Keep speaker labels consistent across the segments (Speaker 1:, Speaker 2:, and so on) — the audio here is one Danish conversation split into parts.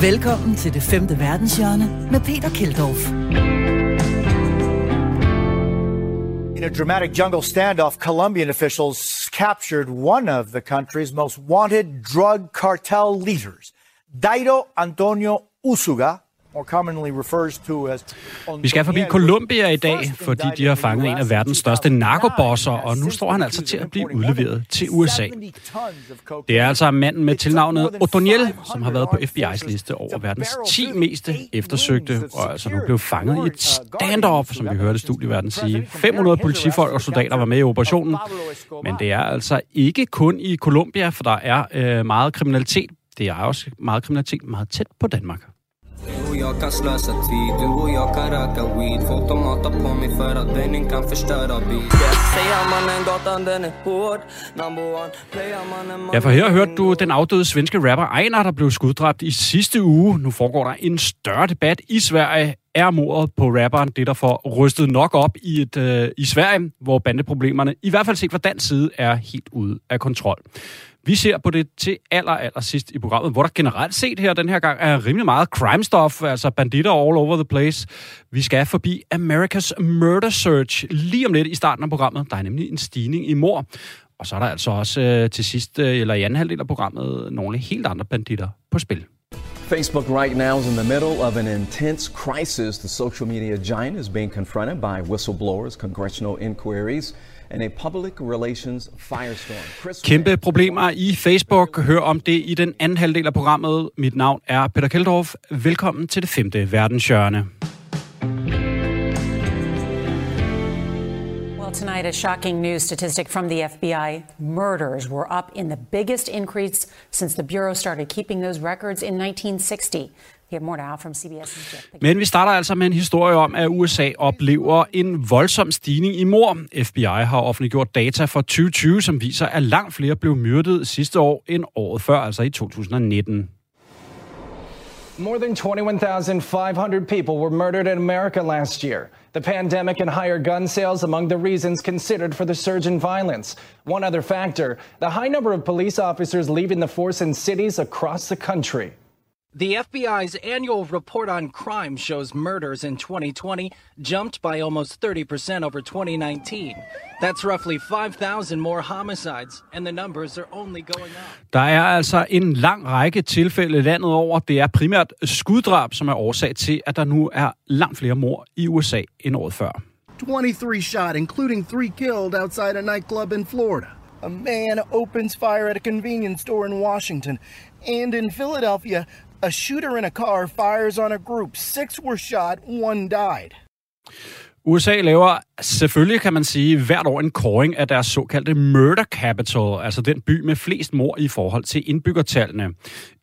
Speaker 1: Velkommen til det femte verdenshjørne med Peter.
Speaker 2: In a dramatic jungle standoff, Colombian officials captured one of the country's most wanted drug cartel leaders, Dairo Antonio Usuga,
Speaker 3: Vi skal forbi Colombia i dag, fordi de har fanget en af verdens største narkobosser, og nu står han altså til at blive udleveret til USA. Det er altså manden med tilnavnet Otoniel, som har været på FBI's liste over verdens 10 mest eftersøgte, og altså nu blev fanget i et standoff, som vi hørte studieverden sige. 500 politifolk og soldater var med i operationen, men det er altså ikke kun i Colombia, for der er øh, meget kriminalitet. Det er også meget kriminalitet meget tæt på Danmark.
Speaker 4: Du och jag kan slösa tid, du och jag kan röka weed Folk de hatar på mig för att vännen kan förstöra beat. Säger mannen gatan den är hård Number one, player mannen
Speaker 3: Ja, for her hørte du den afdøde svenske rapper Einar, der blev skuddræbt i sidste uge. Nu foregår der en større debat i Sverige. Er mordet på rapperen det, der får rystet nok op i, et, øh, i Sverige, hvor bandeproblemerne, i hvert fald set fra dansk side, er helt ude af kontrol. Vi ser på det til aller, aller sidst i programmet, hvor der generelt set her den her gang er rimelig meget crime stuff, altså banditter all over the place. Vi skal forbi America's Murder Search lige om lidt i starten af programmet. Der er nemlig en stigning i mor. Og så er der altså også øh, til sidst, øh, eller i anden halvdel af programmet, nogle helt andre banditter på spil.
Speaker 5: Facebook right now is in the middle of an intense crisis. The social media giant is being confronted by whistleblowers, congressional inquiries, and a public relations firestorm. Chris
Speaker 3: Kæmpe problemer i Facebook. Hør om det i den anden halvdel af programmet. Mit navn er Peter Keldorf. Velkommen til det femte verdenshjørne.
Speaker 6: Well, tonight, a shocking news statistic from the FBI. Murders were up in the biggest increase since the Bureau started keeping those records in 1960. Have more now from CBS's.
Speaker 3: Men vi starter altså med en historie om, at USA oplever en voldsom stigning i mord. FBI har offentliggjort data for 2020, som viser, at langt flere blev myrdet sidste år end året før, altså i 2019.
Speaker 7: More than 21,500 people were murdered in America last year. The pandemic and higher gun sales among the reasons considered for the surge in violence. One other factor the high number of police officers leaving the force in cities across the country.
Speaker 8: The FBI's annual report on crime shows murders in 2020 jumped by almost 30% over 2019. That's roughly 5,000 more homicides, and the numbers are only going up.
Speaker 3: Der er altså en lang række tilfælde landet over. Det er primært skuddrab, som er årsag til, at der nu er langt flere mord i USA end året før.
Speaker 9: 23 shot, including three killed outside a nightclub in Florida. A man opens fire at a convenience store in Washington. And in Philadelphia, a shooter in a car fires on a group. Six were shot, one died.
Speaker 3: USA laver selvfølgelig, kan man sige, hvert år en koring af deres såkaldte murder capital, altså den by med flest mord i forhold til indbyggertallene.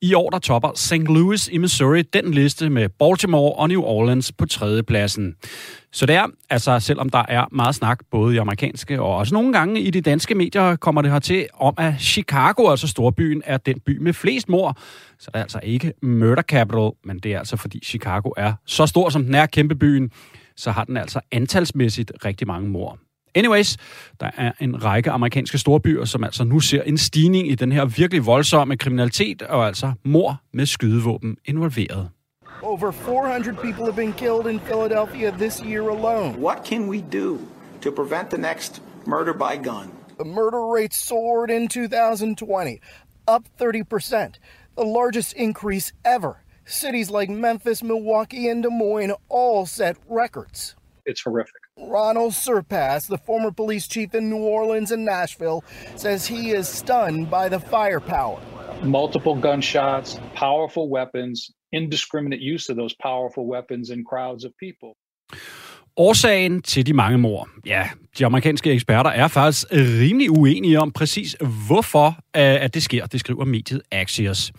Speaker 3: I år der topper St. Louis i Missouri den liste med Baltimore og New Orleans på tredjepladsen. Så det er, altså selvom der er meget snak, både i amerikanske og også nogle gange i de danske medier, kommer det hertil om, at Chicago, altså storbyen, er den by med flest mord. Så det er altså ikke murder capital, men det er altså fordi Chicago er så stor, som den er kæmpebyen, så har den altså antalsmæssigt rigtig mange mord. Anyways, der er en række amerikanske storbyer, som altså nu ser en stigning i den her virkelig voldsomme kriminalitet, og altså mord med skydevåben involveret.
Speaker 9: Over 400 people have been killed in Philadelphia this year alone.
Speaker 10: What can we do to prevent the next murder by gun?
Speaker 9: The murder rate soared in 2020, up 30%, the largest increase ever. Cities like Memphis, Milwaukee, and Des Moines all set records.
Speaker 11: It's horrific.
Speaker 9: Ronald Surpass, the former police chief in New Orleans and Nashville, says he is stunned by the firepower.
Speaker 11: Multiple gunshots, powerful weapons, indiscriminate use of those powerful weapons in crowds of people.
Speaker 3: Årsagen til de mange mord, ja, de amerikanske eksperter er faktisk rimelig uenige om præcis, hvorfor øh, at det sker, det skriver mediet Axios.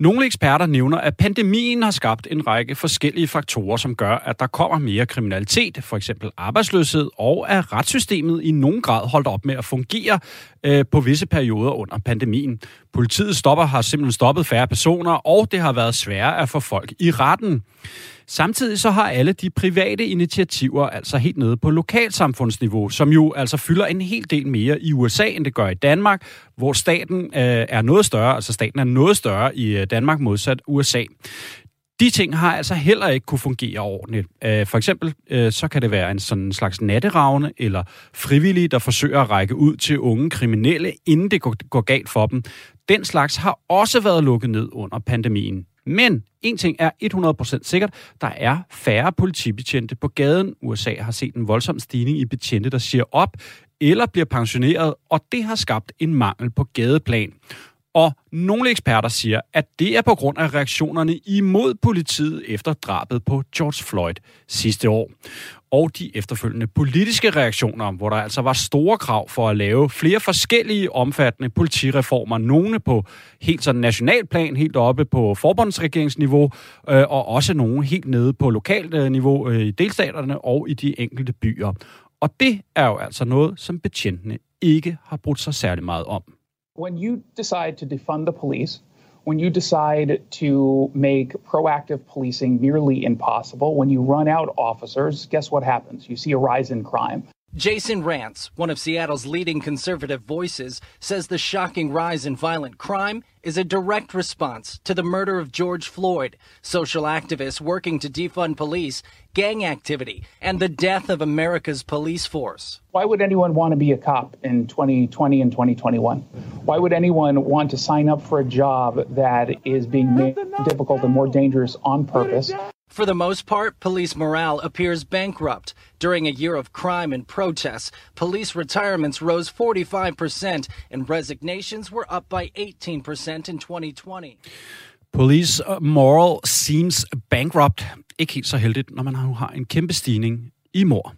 Speaker 3: Nogle eksperter nævner, at pandemien har skabt en række forskellige faktorer, som gør, at der kommer mere kriminalitet, for eksempel arbejdsløshed, og at retssystemet i nogen grad holdt op med at fungere øh, på visse perioder under pandemien. Politiet stopper har simpelthen stoppet færre personer, og det har været sværere at få folk i retten. Samtidig så har alle de private initiativer altså helt nede på lokalsamfundsniveau, som jo altså fylder en hel del mere i USA, end det gør i Danmark, hvor staten øh, er noget større, altså staten er noget større i øh, Danmark modsat USA. De ting har altså heller ikke kunne fungere ordentligt. Øh, for eksempel øh, så kan det være en sådan slags natteravne eller frivillige, der forsøger at række ud til unge kriminelle, inden det går galt for dem. Den slags har også været lukket ned under pandemien. Men en ting er 100% sikkert, der er færre politibetjente på gaden. USA har set en voldsom stigning i betjente, der siger op eller bliver pensioneret, og det har skabt en mangel på gadeplan. Og nogle eksperter siger, at det er på grund af reaktionerne imod politiet efter drabet på George Floyd sidste år. Og de efterfølgende politiske reaktioner, hvor der altså var store krav for at lave flere forskellige omfattende politireformer. Nogle på helt sådan nationalplan, helt oppe på forbundsregeringsniveau, øh, og også nogle helt nede på lokalt øh, niveau øh, i delstaterne og i de enkelte byer. Og det er jo altså noget, som betjentene ikke har brugt sig særlig meget om.
Speaker 12: when you decide to defund the police, when you decide to make proactive policing nearly impossible, when you run out officers, guess what happens? You see a rise in crime.
Speaker 8: Jason Rance, one of Seattle's leading conservative voices, says the shocking rise in violent crime is a direct response to the murder of George Floyd, social activists working to defund police, gang activity, and the death of America's police force.
Speaker 12: Why would anyone want to be a cop in 2020 and 2021? Why would anyone want to sign up for a job that is being made difficult and more dangerous on purpose?
Speaker 8: For the most part, police morale appears bankrupt. During a year of crime and protests, police retirements rose 45% and resignations were up by 18% in 2020.
Speaker 3: Police uh, moral seems bankrupt. Ikke helt så heldigt, når man nu har en kæmpe stigning i mor.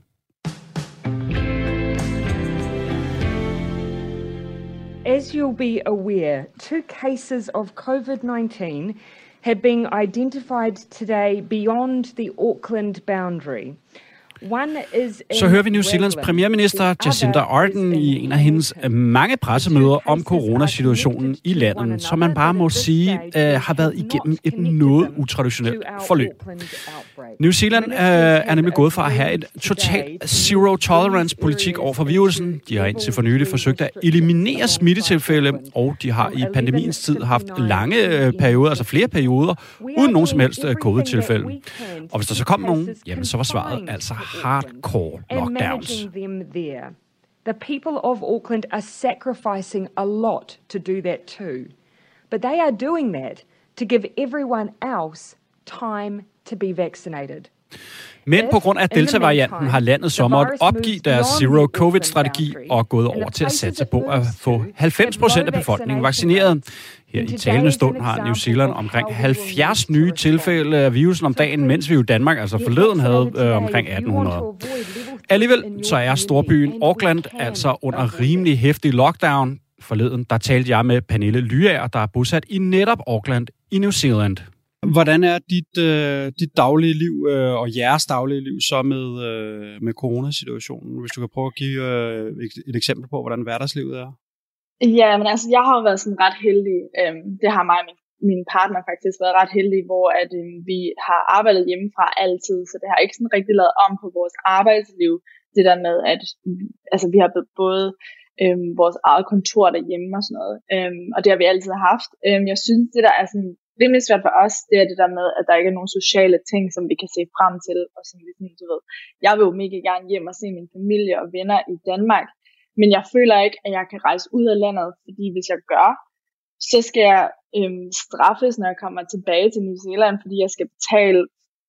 Speaker 13: As you'll be aware, two cases of COVID 19 have been identified today beyond the Auckland boundary.
Speaker 3: Så hører vi New Zealands premierminister Jacinda Ardern i en af hendes mange pressemøder om coronasituationen i landet, som man bare må sige uh, har været igennem et noget utraditionelt forløb. New Zealand uh, er nemlig gået fra at have et totalt zero tolerance politik over for virusen. De har indtil for nylig forsøgt at eliminere smittetilfælde, og de har i pandemiens tid haft lange uh, perioder, altså flere perioder, uden nogen som helst uh, covid-tilfælde. Og hvis der så kom nogen, jamen så var svaret altså hardcore lockdowns.
Speaker 13: The people of Auckland are sacrificing a lot to do that too. But they are doing that to give everyone else time to be vaccinated.
Speaker 3: Men på grund af Delta-varianten har landet så måttet opgive deres zero-covid-strategi og gået over til at satse på at få 90 procent af befolkningen vaccineret. Her i talende stund har New Zealand omkring 70 nye tilfælde af virusen om dagen, mens vi i Danmark altså forleden havde øh, omkring 1800. Alligevel så er storbyen Auckland altså under rimelig hæftig lockdown. Forleden der talte jeg med Pernille Lyager, der er bosat i netop Auckland i New Zealand. Hvordan er dit, øh, dit daglige liv øh, og jeres daglige liv så med, øh, med coronasituationen? Hvis du kan prøve at give øh, et, et eksempel på, hvordan hverdagslivet er.
Speaker 14: Ja, men altså, jeg har jo været sådan ret heldig. Øhm, det har mig og min, min partner faktisk været ret heldig, hvor at, øhm, vi har arbejdet hjemmefra altid, så det har ikke sådan rigtig lavet om på vores arbejdsliv. Det der med, at altså, vi har både øhm, vores eget kontor derhjemme og sådan noget, øhm, og det har vi altid haft. Øhm, jeg synes, det der er sådan rimelig svært for os, det er det der med, at der ikke er nogen sociale ting, som vi kan se frem til, og som vi sådan, du ved, jeg vil jo mega gerne hjem og se min familie og venner i Danmark, men jeg føler ikke, at jeg kan rejse ud af landet, fordi hvis jeg gør, så skal jeg øhm, straffes, når jeg kommer tilbage til New Zealand, fordi jeg skal betale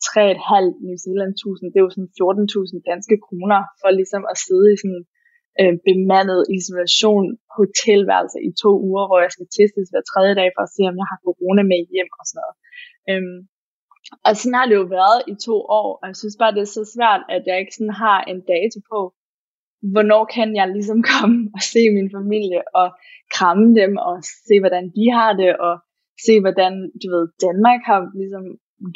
Speaker 14: 3,5 New Zealand 1000, det er jo sådan 14.000 danske kroner, for ligesom at sidde i sådan øh, bemandet isolation hotelværelse i to uger, hvor jeg skal testes hver tredje dag for at se, om jeg har corona med hjem og sådan noget. Øhm, og sådan har det jo været i to år, og jeg synes bare, det er så svært, at jeg ikke sådan har en dato på, hvornår kan jeg ligesom komme og se min familie og kramme dem og se, hvordan de har det, og se, hvordan, du ved, Danmark har ligesom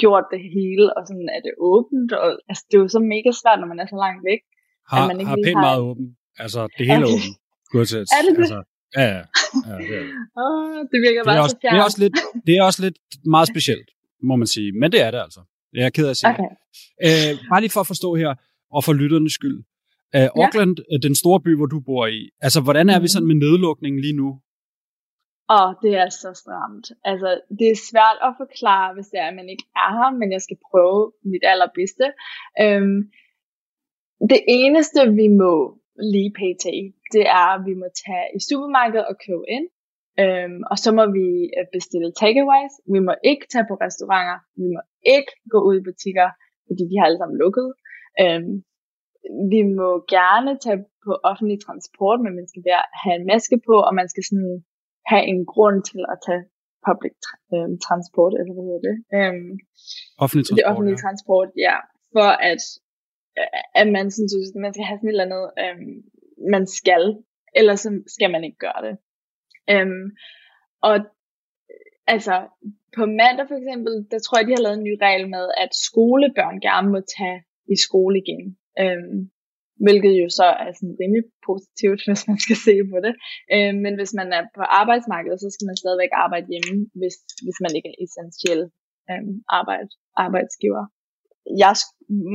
Speaker 14: gjort det hele, og sådan er det åbent, og altså, det er jo så mega svært, når man er så langt væk.
Speaker 3: Har,
Speaker 14: at man
Speaker 3: ikke har pænt har... meget åbent. Altså, det hele er åbent. Godt.
Speaker 14: Er det det?
Speaker 3: Altså, ja, ja. ja det, er det.
Speaker 14: Oh, det virker
Speaker 3: det
Speaker 14: bare
Speaker 3: også,
Speaker 14: så fjernt.
Speaker 3: Det er, også lidt, det er også lidt meget specielt, må man sige. Men det er det altså. Det er jeg ked af at sige.
Speaker 14: Okay.
Speaker 3: Øh, bare lige for at forstå her, og for lytternes skyld. Uh, Auckland, ja. den store by, hvor du bor i, altså hvordan er vi sådan med nedlukningen lige nu?
Speaker 14: Og det er så stramt. Altså, det er svært at forklare, hvis det er, at man ikke er her, men jeg skal prøve mit allerbedste. Øhm, det eneste, vi må lige pt, det er, at vi må tage i supermarkedet og købe ind. Øhm, og så må vi øh, bestille takeaways. Vi må ikke tage på restauranter. Vi må ikke gå ud i butikker, fordi de har alle sammen lukket. Øhm, vi må gerne tage på offentlig transport, men man skal have en maske på, og man skal sådan have en grund til at tage public tra- øhm, transport, eller hvad hedder det? Øhm,
Speaker 3: offentlig transport,
Speaker 14: det offentlige ja. transport, ja. For at, at man synes, at man skal have sådan et eller andet, øhm, man skal, eller så skal man ikke gøre det. Øhm, og altså, på mandag for eksempel, der tror jeg, de har lavet en ny regel med, at skolebørn gerne må tage i skole igen. Øhm, hvilket jo så er sådan rimelig positivt, hvis man skal se på det. Øh, men hvis man er på arbejdsmarkedet, så skal man stadigvæk arbejde hjemme, hvis, hvis man ikke er essentiel øh, arbejde, arbejdsgiver. Jeg,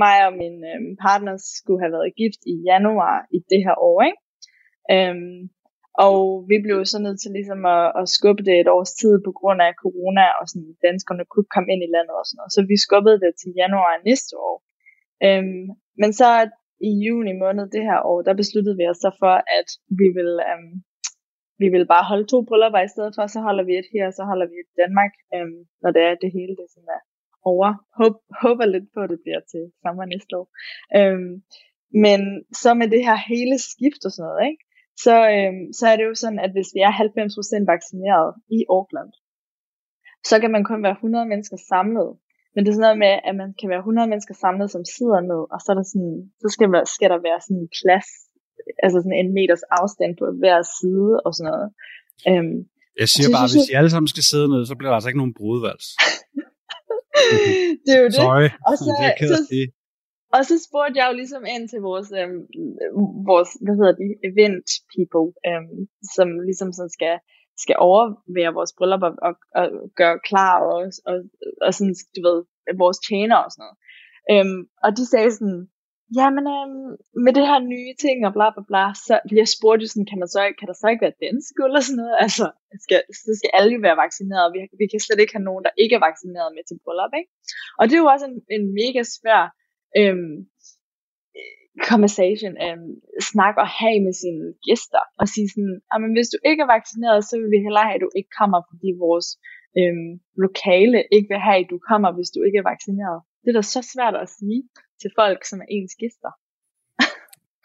Speaker 14: mig og min øh, partner skulle have været gift i januar i det her år, ikke? Øhm, og vi blev så nødt til ligesom at, at skubbe det et års tid på grund af corona, og sådan, danskerne kunne komme ind i landet og sådan noget. Så vi skubbede det til januar næste år. Øhm, men så i juni måned det her år, der besluttede vi os så for, at vi vil, øhm, vi vil bare holde to bryllupper i stedet for, så holder vi et her, og så holder vi et i Danmark, øhm, når det er det hele, det sådan er over. Håb, håber lidt på, at det bliver til sommer næste år. Øhm, men så med det her hele skift og sådan noget, ikke? Så, øhm, så er det jo sådan, at hvis vi er 90% vaccineret i Auckland, så kan man kun være 100 mennesker samlet men det er sådan noget med, at man kan være 100 mennesker samlet, som sidder ned, og så, er der sådan, så skal, der, skal der være sådan en plads, altså sådan en meters afstand på hver side og sådan noget. Um,
Speaker 3: jeg siger bare, hvis I alle sammen skal sidde ned, så bliver der altså ikke nogen brudevals.
Speaker 14: det er jo det.
Speaker 3: Sorry,
Speaker 14: og så,
Speaker 3: det
Speaker 14: så, og så spurgte jeg jo ligesom ind til vores, øhm, vores hvad hedder de, event people, øhm, som ligesom sådan skal skal overvære vores bryllup og, og, og gøre klar og, og, og sådan, du ved, vores tjener og sådan noget. Øhm, og de sagde sådan, jamen øhm, med det her nye ting og bla bla bla, så jeg spurgte sådan, kan, man så, kan der så ikke være dansk eller sådan noget? Altså, skal, så skal alle jo være vaccineret. Vi, vi kan slet ikke have nogen, der ikke er vaccineret med til bryllup, ikke? Og det er jo også en, en mega svær øhm, conversation, øhm, snak og have med sine gæster, og sige sådan, men hvis du ikke er vaccineret, så vil vi hellere have, at du ikke kommer, fordi vores øhm, lokale ikke vil have, at du kommer, hvis du ikke er vaccineret. Det er da så svært at sige til folk, som er ens gæster.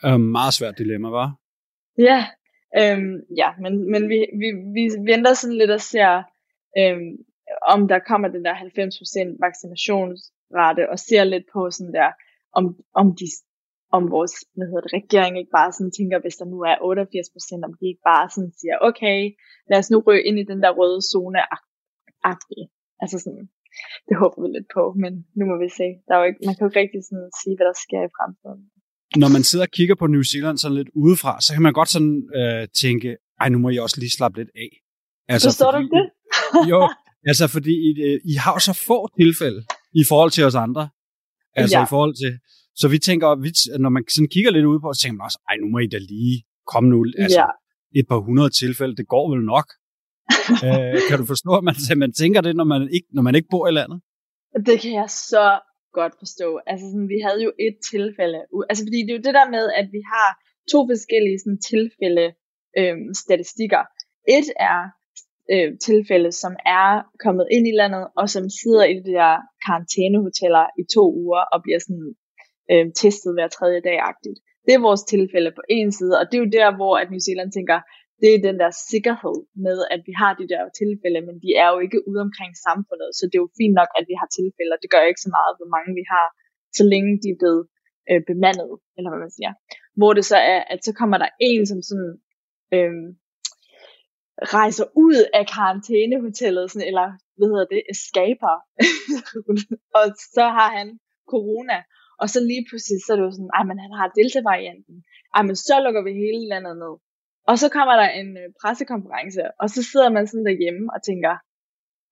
Speaker 3: um, meget svært dilemma, var?
Speaker 14: Ja, øhm, ja men, men vi, vi, vi venter sådan lidt og ser, øhm, om der kommer den der 90% vaccinationsrate, og ser lidt på sådan der, om, om de om vores hvad hedder det, regering ikke bare sådan tænker, hvis der nu er 88 procent, om de ikke bare sådan siger, okay, lad os nu røge ind i den der røde zone agtige. Altså sådan, det håber vi lidt på, men nu må vi se. Der er jo ikke, man kan jo ikke rigtig sådan sige, hvad der sker i fremtiden.
Speaker 3: Når man sidder og kigger på New Zealand sådan lidt udefra, så kan man godt sådan øh, tænke, ej, nu må I også lige slappe lidt af.
Speaker 14: Altså, Forstår fordi, du ikke det?
Speaker 3: jo, altså fordi I, I har jo så få tilfælde i forhold til os andre. Altså ja. i forhold til, så vi tænker, vi, når man sådan kigger lidt ud på, så tænker man også, ej, nu må I da lige komme nu. Altså, ja. et par hundrede tilfælde, det går vel nok øh, kan du forstå, at man, man tænker det, når man, ikke, når man ikke bor i landet?
Speaker 14: Det kan jeg så godt forstå. Altså, sådan, vi havde jo et tilfælde. Altså, fordi det er jo det der med, at vi har to forskellige sådan, tilfælde øhm, statistikker. Et er øh, tilfælde, som er kommet ind i landet, og som sidder i de der karantænehoteller i to uger, og bliver sådan øh, testet hver tredje dag-agtigt. Det er vores tilfælde på en side, og det er jo der, hvor at New Zealand tænker, det er den der sikkerhed med, at vi har de der tilfælde, men de er jo ikke ude omkring samfundet, så det er jo fint nok, at vi har tilfælde, og det gør ikke så meget, hvor mange vi har, så længe de er blevet øh, bemandet, eller hvad man siger. Hvor det så er, at så kommer der en, som sådan, øh, rejser ud af karantænehotellet, sådan, eller hvad hedder det, skaber, og så har han corona, og så lige pludselig, så er det jo sådan, ej, men han har delta-varianten. Ej, men så lukker vi hele landet ned. Og så kommer der en øh, pressekonference, og så sidder man sådan derhjemme og tænker,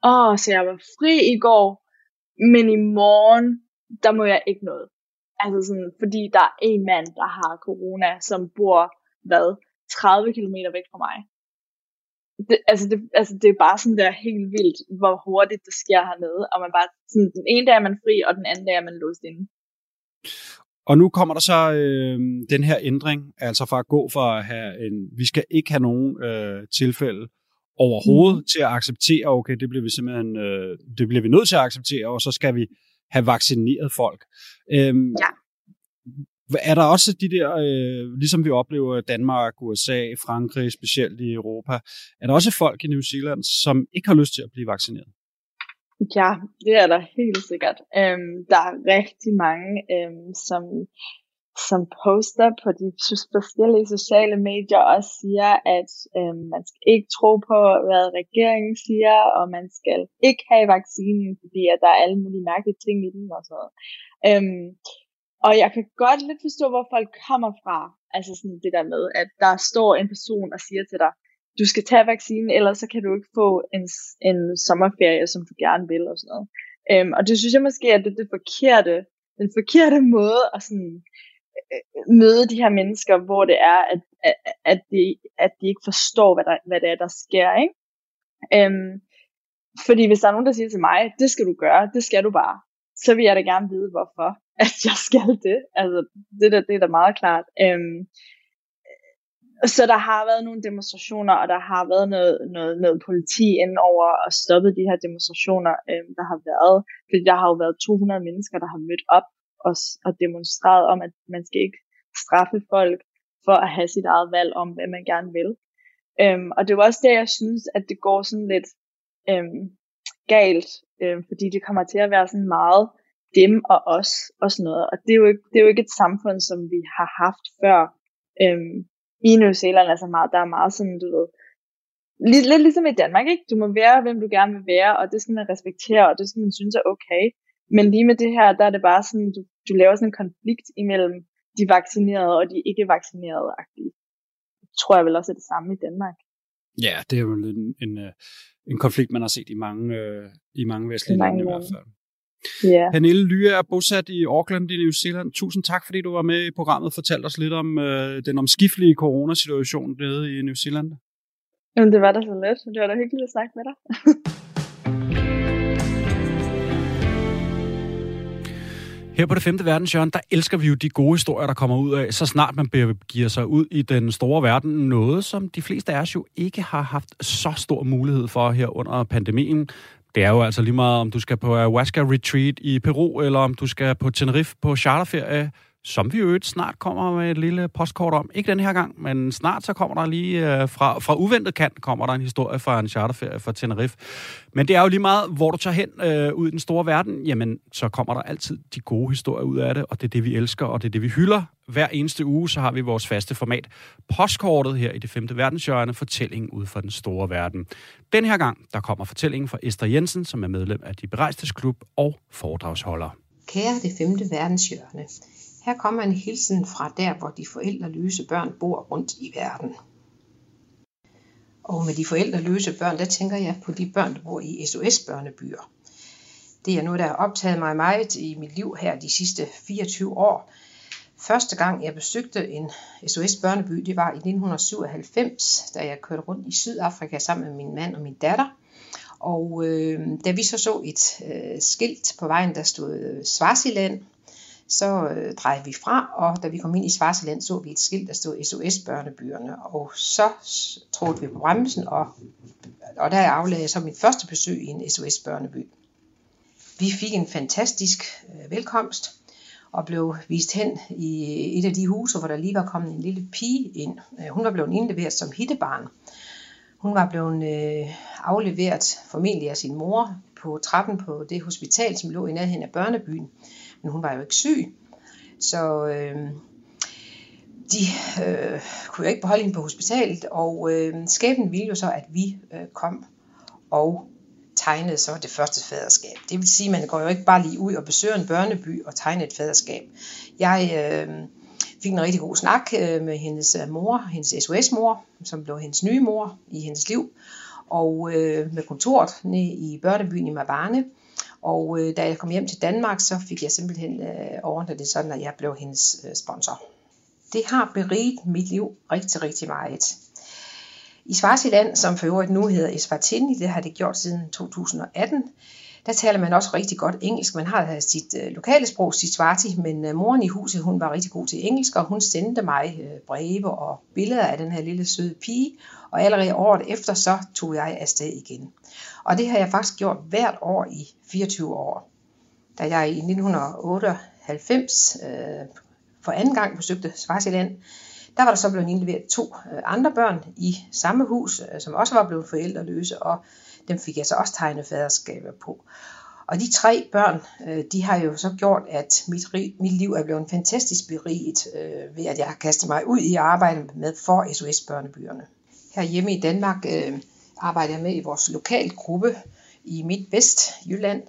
Speaker 14: åh, så jeg var fri i går, men i morgen, der må jeg ikke noget. Altså sådan, fordi der er en mand, der har corona, som bor, hvad, 30 km væk fra mig. det, altså, det, altså det er bare sådan der helt vildt, hvor hurtigt det sker hernede, og man bare, sådan, den ene dag er man fri, og den anden dag er man låst inde.
Speaker 3: Og nu kommer der så øh, den her ændring, altså fra at gå fra at have en, vi skal ikke have nogen øh, tilfælde overhovedet mm. til at acceptere, okay, det bliver vi simpelthen, øh, det bliver vi nødt til at acceptere, og så skal vi have vaccineret folk. Øhm,
Speaker 14: ja.
Speaker 3: Er der også de der, øh, ligesom vi oplever Danmark, USA, Frankrig, specielt i Europa, er der også folk i New Zealand, som ikke har lyst til at blive vaccineret?
Speaker 14: Ja, det er der helt sikkert. Øhm, der er rigtig mange, øhm, som, som poster på de forskellige sociale medier og siger, at øhm, man skal ikke tro på, hvad regeringen siger, og man skal ikke have vaccinen, fordi at der er alle mulige mærkelige ting i den og sådan noget. Øhm, og jeg kan godt lidt forstå, hvor folk kommer fra. Altså sådan det der med, at der står en person og siger til dig, du skal tage vaccinen, ellers så kan du ikke få en, en sommerferie, som du gerne vil og sådan noget. Øhm, og det synes jeg måske, at det er det forkerte, den forkerte måde at sådan, øh, møde de her mennesker, hvor det er, at, at, at, de, at de ikke forstår, hvad, der, hvad det er, der sker. Ikke? Øhm, fordi hvis der er nogen, der siger til mig, det skal du gøre, det skal du bare, så vil jeg da gerne vide, hvorfor at jeg skal det. Altså, det, der, det er da meget klart. Øhm, så der har været nogle demonstrationer, og der har været noget, noget, noget politi inden over og stoppet de her demonstrationer, øh, der har været. Fordi der har jo været 200 mennesker, der har mødt op og, og demonstreret om, at man skal ikke straffe folk for at have sit eget valg om, hvad man gerne vil. Øhm, og det var også det, jeg synes, at det går sådan lidt øhm, galt, øhm, fordi det kommer til at være sådan meget dem og os og sådan noget. Og det er jo ikke, det er jo ikke et samfund, som vi har haft før. Øhm, i New Zealand altså meget, der er meget sådan, du ved, lidt, lidt ligesom i Danmark, ikke? Du må være, hvem du gerne vil være, og det skal man respektere, og det skal man synes er okay. Men lige med det her, der er det bare sådan, du, du laver sådan en konflikt imellem de vaccinerede og de ikke vaccinerede -agtige. tror jeg vel også er det samme i Danmark.
Speaker 3: Ja, det er jo en, en, øh, en konflikt, man har set i mange, øh, i mange vestlige lande i hvert fald.
Speaker 14: Yeah.
Speaker 3: Pernille Lye er bosat i Auckland i New Zealand. Tusind tak, fordi du var med i programmet og fortalte os lidt om øh, den omskiftelige coronasituation nede i New Zealand.
Speaker 14: Jamen, det var da så let. Det var da hyggeligt at snakke med dig.
Speaker 3: Her på det femte verdenshjørne, der elsker vi jo de gode historier, der kommer ud af, så snart man giver sig ud i den store verden. Noget, som de fleste af os jo ikke har haft så stor mulighed for her under pandemien. Det er jo altså lige meget, om du skal på Ayahuasca Retreat i Peru, eller om du skal på Tenerife på charterferie, som vi jo snart kommer med et lille postkort om. Ikke den her gang, men snart så kommer der lige øh, fra, fra uventet kant, kommer der en historie fra en charterferie fra Tenerife. Men det er jo lige meget, hvor du tager hen øh, ud i den store verden, jamen så kommer der altid de gode historier ud af det, og det er det, vi elsker, og det er det, vi hylder. Hver eneste uge, så har vi vores faste format, postkortet her i det femte verdenshjørne, fortællingen ud fra den store verden. Den her gang, der kommer fortællingen fra Esther Jensen, som er medlem af De Berejstes Klub og foredragsholder.
Speaker 15: Kære det femte verdenshjørne, her kommer en hilsen fra der, hvor de forældreløse børn bor rundt i verden. Og med de forældreløse børn, der tænker jeg på de børn, der bor i SOS-børnebyer. Det er noget, der har optaget mig meget i mit liv her de sidste 24 år. Første gang jeg besøgte en SOS-børneby, det var i 1997, da jeg kørte rundt i Sydafrika sammen med min mand og min datter. Og øh, da vi så så et øh, skilt på vejen, der stod øh, Swaziland, så øh, drejede vi fra, og da vi kom ind i Svarseland, så vi et skilt, der stod SOS Børnebyerne, og så trådte vi på bremsen, og, og der aflagde jeg så mit første besøg i en SOS Børneby. Vi fik en fantastisk øh, velkomst, og blev vist hen i øh, et af de huse, hvor der lige var kommet en lille pige ind. Øh, hun var blevet indleveret som hittebarn. Hun var blevet øh, afleveret formentlig af sin mor på trappen på det hospital, som lå i nærheden af børnebyen men hun var jo ikke syg. Så øh, de øh, kunne jo ikke beholde hende på hospitalet, og øh, skæbnen ville jo så, at vi øh, kom og tegnede så det første faderskab. Det vil sige, at man går jo ikke bare lige ud og besøger en børneby og tegner et faderskab. Jeg øh, fik en rigtig god snak øh, med hendes øh, mor, hendes SOS-mor, som blev hendes nye mor i hendes liv, og øh, med kontoret nede i børnebyen i Mabane. Og øh, da jeg kom hjem til Danmark, så fik jeg simpelthen øh, ordnet det sådan, at jeg blev hendes øh, sponsor. Det har beriget mit liv rigtig, rigtig meget. I Svartiland, som for øvrigt nu hedder Eswatini, det har det gjort siden 2018, der taler man også rigtig godt engelsk. Man har sit øh, lokale sprog, sit Swati, men øh, moren i huset, hun var rigtig god til engelsk, og hun sendte mig øh, breve og billeder af den her lille søde pige, og allerede året efter, så tog jeg afsted igen. Og det har jeg faktisk gjort hvert år i 24 år. Da jeg i 1998 øh, for anden gang besøgte Swaziland, der var der så blevet indleveret to øh, andre børn i samme hus, øh, som også var blevet forældreløse, og dem fik jeg så også tegnet faderskaber på. Og de tre børn, øh, de har jo så gjort, at mit, mit liv er blevet fantastisk beriget øh, ved, at jeg har kastet mig ud i arbejde med for SOS-børnebyerne. Her hjemme i Danmark øh, arbejder jeg med i vores lokalgruppe i Midt Vest Jylland,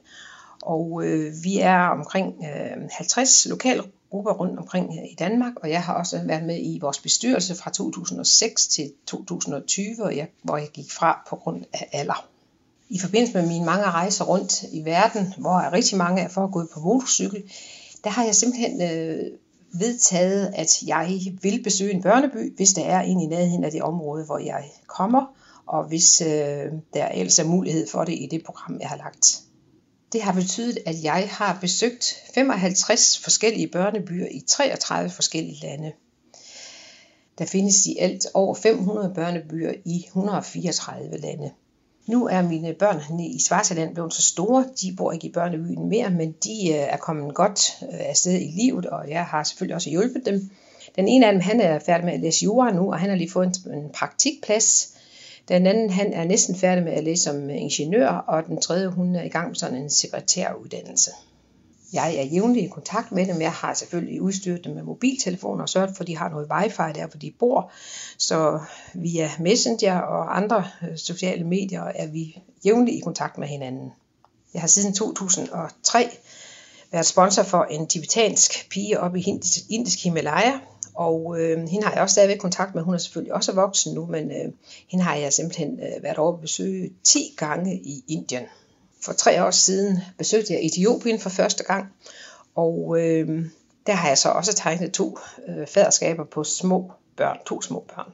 Speaker 15: og øh, vi er omkring øh, 50 lokalgrupper rundt omkring øh, i Danmark, og jeg har også været med i vores bestyrelse fra 2006 til 2020, og jeg, hvor jeg gik fra på grund af alder. I forbindelse med mine mange rejser rundt i verden, hvor rigtig mange er foregået på motorcykel, der har jeg simpelthen øh, vedtaget, at jeg vil besøge en børneby, hvis der er en i nærheden af det område, hvor jeg kommer, og hvis øh, der ellers er mulighed for det i det program, jeg har lagt. Det har betydet, at jeg har besøgt 55 forskellige børnebyer i 33 forskellige lande. Der findes i alt over 500 børnebyer i 134 lande. Nu er mine børn i Svartaland blevet så store, de bor ikke i børnebyen mere, men de øh, er kommet godt øh, afsted i livet, og jeg har selvfølgelig også hjulpet dem. Den ene af dem, han er færdig med at læse jura nu, og han har lige fået en praktikplads. Den anden, han er næsten færdig med at læse som ingeniør, og den tredje, hun er i gang med sådan en sekretæruddannelse. Jeg er jævnlig i kontakt med dem. Jeg har selvfølgelig udstyret dem med mobiltelefoner og sørget for, at de har noget wifi der, hvor de bor. Så via Messenger og andre øh, sociale medier er vi jævnligt i kontakt med hinanden. Jeg har siden 2003 været sponsor for en tibetansk pige oppe i Indisk Himalaya, og øh, hende har jeg også stadigvæk kontakt med. Hun er selvfølgelig også voksen nu, men øh, hende har jeg simpelthen øh, været over at besøge 10 gange i Indien for tre år siden besøgte jeg Etiopien for første gang, og øh, der har jeg så også tegnet to øh, faderskaber på små børn, to små børn.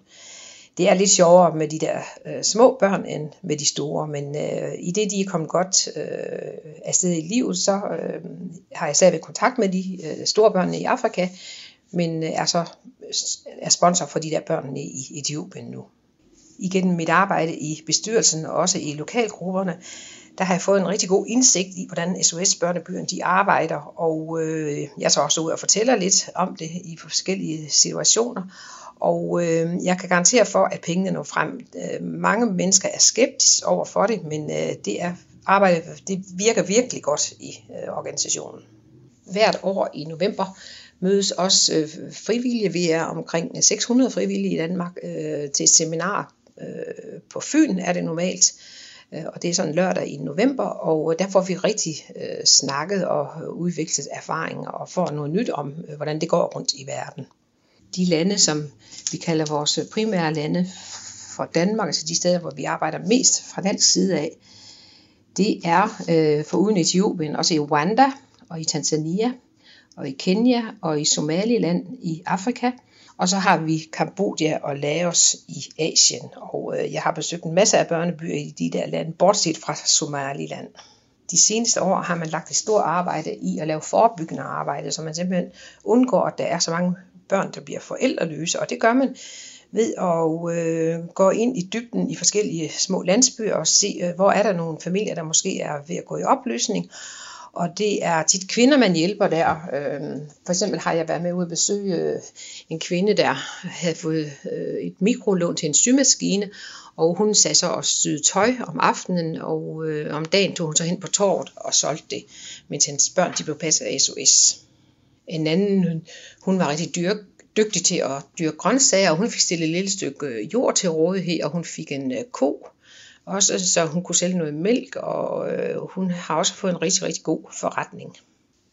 Speaker 15: Det er lidt sjovere med de der øh, små børn end med de store, men øh, i det de er kommet godt øh, afsted i livet, så øh, har jeg stadigvæk kontakt med de øh, store børn i Afrika, men øh, er så øh, er sponsor for de der børn i Etiopien nu. Igen mit arbejde i bestyrelsen og også i lokalgrupperne, der har jeg fået en rigtig god indsigt i, hvordan SOS Børnebyen de arbejder, og øh, jeg tager også ud og fortæller lidt om det i forskellige situationer. Og øh, jeg kan garantere for, at pengene når frem. Øh, mange mennesker er skeptiske over for det, men øh, det er arbejde, det virker virkelig godt i øh, organisationen. Hvert år i november mødes også øh, frivillige. Vi er omkring 600 frivillige i Danmark øh, til et seminar øh, på Fyn er det normalt. Øh, Øh, og det er sådan lørdag i november, og øh, der får vi rigtig øh, snakket og øh, udviklet erfaringer og får noget nyt om, øh, hvordan det går rundt i verden. De lande, som vi kalder vores primære lande for Danmark, altså de steder, hvor vi arbejder mest fra dansk side af, det er øh, for uden Etiopien, også i Rwanda og i Tanzania og i Kenya og i Somaliland i Afrika – og så har vi Kambodja og Laos i Asien. Og øh, jeg har besøgt en masse af børnebyer i de der lande, bortset fra Somaliland. De seneste år har man lagt et stort arbejde i at lave forebyggende arbejde, så man simpelthen undgår, at der er så mange børn, der bliver forældreløse. Og det gør man ved at øh, gå ind i dybden i forskellige små landsbyer og se, øh, hvor er der nogle familier, der måske er ved at gå i opløsning, og det er tit kvinder, man hjælper der. Øhm, for eksempel har jeg været med ude at besøge øh, en kvinde, der havde fået øh, et mikrolån til en symaskine, og hun sagde så og syede tøj om aftenen, og øh, om dagen tog hun så hen på torvet og solgte det, mens hendes børn de blev passet af SOS. En anden, hun var rigtig dyr, dygtig til at dyrke grøntsager, og hun fik stillet et lille stykke jord til rådighed, og hun fik en ko, også så hun kunne sælge noget mælk, og øh, hun har også fået en rigtig, rigtig god forretning.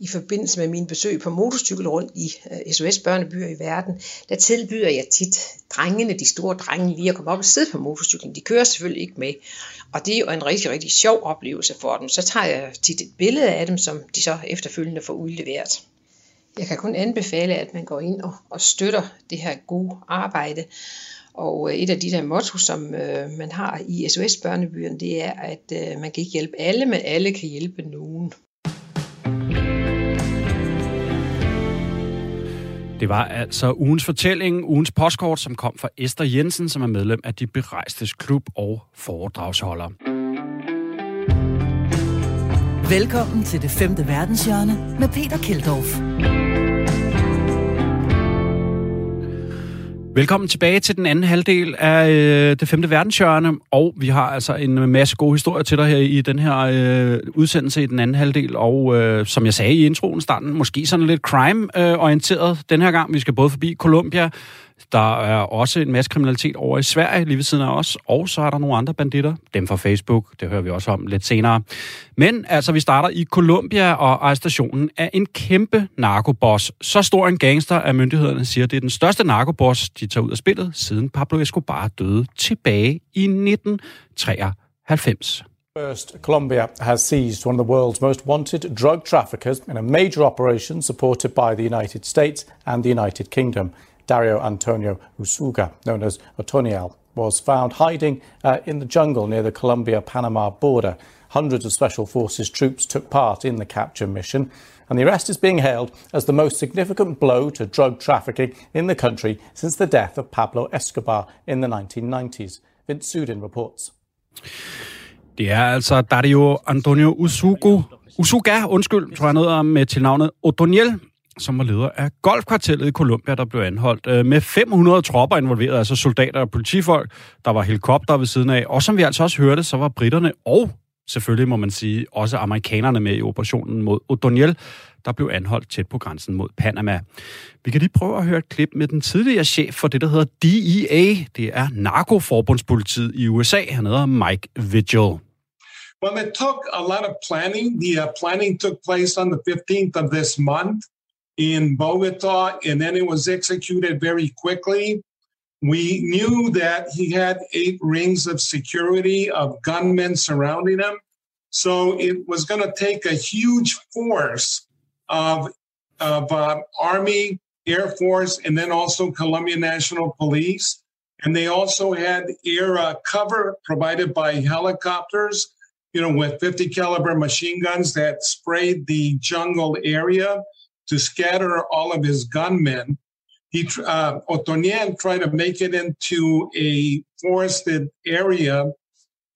Speaker 15: I forbindelse med mine besøg på motorcykel rundt i øh, SOS Børnebyer i verden, der tilbyder jeg tit drengene, de store drenge, lige at komme op og sidde på motorcyklen. De kører selvfølgelig ikke med, og det er jo en rigtig, rigtig sjov oplevelse for dem. Så tager jeg tit et billede af dem, som de så efterfølgende får udleveret. Jeg kan kun anbefale, at man går ind og, og støtter det her gode arbejde. Og øh, et af de der motto, som øh, man har i SOS-børnebyen, det er, at øh, man kan ikke hjælpe alle, men alle kan hjælpe nogen.
Speaker 3: Det var altså ugens fortælling, ugens postkort, som kom fra Esther Jensen, som er medlem af De Berejstes Klub og foredragsholder.
Speaker 1: Velkommen til det femte verdenshjørne med Peter Keldorf.
Speaker 3: Velkommen tilbage til den anden halvdel af øh, det femte verdenshjørne, og vi har altså en masse gode historier til dig her i den her øh, udsendelse i den anden halvdel, og øh, som jeg sagde i introen starten, måske sådan lidt crime-orienteret den her gang. Vi skal både forbi Colombia, der er også en masse kriminalitet over i Sverige, lige ved siden af os, og så er der nogle andre banditter, dem fra Facebook, det hører vi også om lidt senere. Men altså, vi starter i Colombia, og arrestationen af en kæmpe narkoboss. Så stor en gangster, at myndighederne siger, at det er den største narkoboss, de tager ud af spillet, siden Pablo Escobar døde tilbage i 1993.
Speaker 16: First, Colombia has seized one of the world's most wanted drug traffickers in a major operation supported by the United States and the United Kingdom. Dario Antonio Usuga, known as Otoniel, was found hiding uh, in the jungle near the Colombia Panama border. Hundreds of Special Forces troops took part in the capture mission, and the arrest is being hailed as the most significant blow to drug trafficking in the country since the death of Pablo Escobar in the 1990s. Vince Sudin reports.
Speaker 3: Det er altså Dario Antonio Usugo, Usuga, undskyld, tror jeg noget med til navnet O'Doniel, som var leder af golfkvartellet i Colombia, der blev anholdt øh, med 500 tropper involveret, altså soldater og politifolk. Der var helikopter ved siden af, og som vi altså også hørte, så var britterne og selvfølgelig må man sige også amerikanerne med i operationen mod O'Donnell, der blev anholdt tæt på grænsen mod Panama. Vi kan lige prøve at høre et klip med den tidligere chef for det, der hedder DEA. Det er narkoforbundspolitiet i USA. Han hedder Mike Vigil.
Speaker 17: Well, it took a lot of planning. The uh, planning took place on the 15th of this month. in Bogota, and then it was executed very quickly. We knew that he had eight rings of security of gunmen surrounding him. So it was going to take a huge force of, of uh, Army, Air Force, and then also Columbia National Police. And they also had air uh, cover provided by helicopters, you know, with 50 caliber machine guns that sprayed the jungle area to scatter all of his gunmen. He, uh, Otoniel tried to make it into a forested area,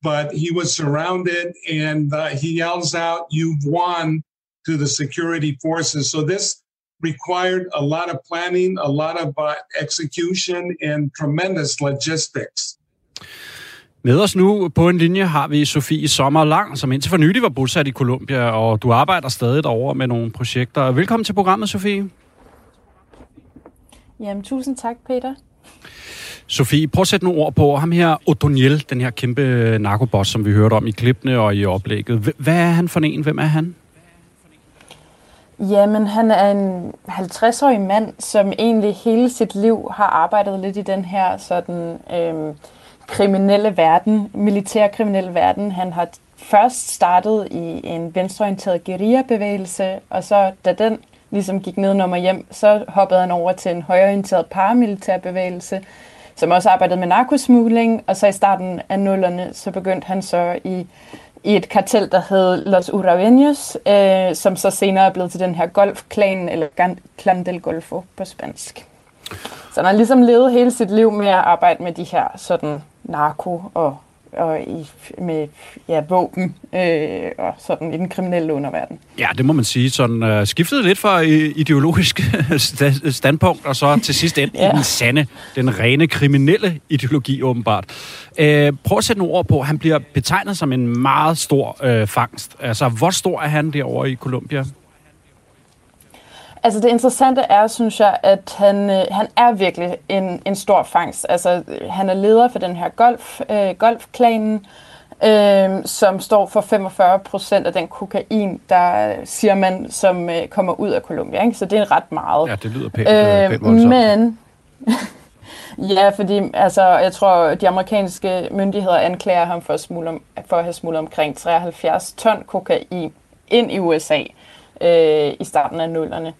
Speaker 17: but he was surrounded and uh, he yells out, You've won to the security forces. So this required a lot of planning, a lot of uh, execution, and tremendous logistics.
Speaker 3: Med os nu på en linje har vi Sofie Sommerlang, som indtil for nylig var bosat i Colombia, og du arbejder stadig derovre med nogle projekter. Velkommen til programmet, Sofie.
Speaker 18: Jamen, tusind tak, Peter.
Speaker 3: Sofie, prøv at sætte nogle ord på ham her, O'Donnell, den her kæmpe narkoboss, som vi hørte om i klippene og i oplægget. Hvad er han for en? Hvem er han?
Speaker 18: Jamen, han er en 50-årig mand, som egentlig hele sit liv har arbejdet lidt i den her sådan... Øh, kriminelle verden, militærkriminelle verden. Han har først startet i en venstreorienteret guerilla-bevægelse, og så da den ligesom gik ned nummer hjem, så hoppede han over til en højorienteret paramilitær bevægelse, som også arbejdede med narkosmugling, og så i starten af nullerne, så begyndte han så i, i et kartel, der hed Los Uraveños, øh, som så senere er blevet til den her golfklan, eller Clan del Golfo på spansk. Så han har ligesom levet hele sit liv med at arbejde med de her sådan narko og, og i, med ja, våben øh, og sådan i den kriminelle underverden.
Speaker 3: Ja, det må man sige. Sådan uh, skiftede lidt fra ideologisk standpunkt, og så til sidst endte ja. i den sande, den rene kriminelle ideologi åbenbart. Uh, prøv at sætte nogle ord på, han bliver betegnet som en meget stor uh, fangst. Altså, hvor stor er han derovre i Colombia?
Speaker 18: Altså det interessante er, synes jeg, at han, øh, han er virkelig en, en stor fangst. Altså han er leder for den her golf, øh, golfklanen, øh, som står for 45 procent af den kokain, der siger man, som øh, kommer ud af Colombia. Ikke? Så det er ret meget.
Speaker 3: Ja, det lyder pænt, øh, pænt voldsomt.
Speaker 18: Men Ja, fordi altså, jeg tror, de amerikanske myndigheder anklager ham for at, smule, for at have smuglet omkring 73 ton kokain ind i USA øh, i starten af nullerne.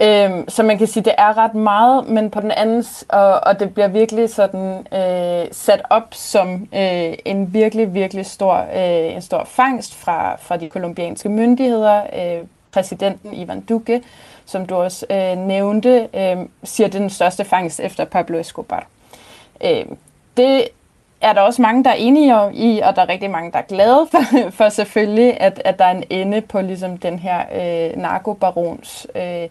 Speaker 18: Øhm, så man kan sige, det er ret meget, men på den anden og, og det bliver virkelig sådan øh, sat op som øh, en virkelig, virkelig stor, øh, en stor fangst fra, fra de kolumbianske myndigheder. Øh, præsidenten Ivan Duque, som du også øh, nævnte, øh, siger, det er den største fangst efter Pablo Escobar. Øh, det er der også mange, der er enige i, og der er rigtig mange, der er glade for, for selvfølgelig, at, at der er en ende på ligesom den her øh, narkobarons øh,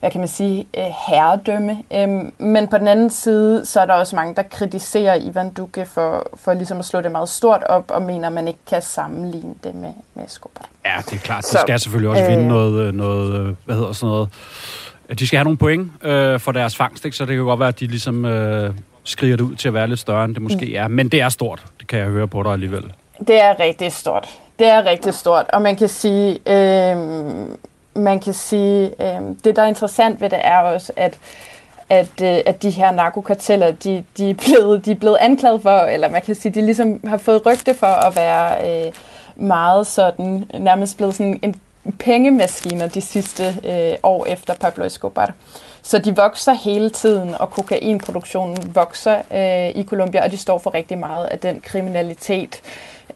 Speaker 18: hvad kan man sige, øh, herredømme. Øhm, men på den anden side, så er der også mange, der kritiserer Ivan Duque for, for ligesom at slå det meget stort op, og mener, at man ikke kan sammenligne det med, med Escobar.
Speaker 3: Ja, det er klart. Så, de skal selvfølgelig også øh, vinde noget, øh, noget, øh, hvad hedder sådan noget, de skal have nogle point øh, for deres fangst, ikke? så det kan godt være, at de ligesom øh, skriger det ud til at være lidt større, end det måske mm. er. Men det er stort, det kan jeg høre på dig alligevel.
Speaker 18: Det er rigtig stort. Det er rigtig stort, og man kan sige, øh, man kan sige, øh, det der er interessant ved det er også, at at, øh, at de her narkokarteller, de, de, er blevet, de er blevet anklaget for, eller man kan sige, de ligesom har fået rygte for at være øh, meget sådan, nærmest blevet sådan en pengemaskiner de sidste øh, år efter Pablo Escobar. Så de vokser hele tiden, og kokainproduktionen vokser øh, i Colombia, og de står for rigtig meget af den kriminalitet,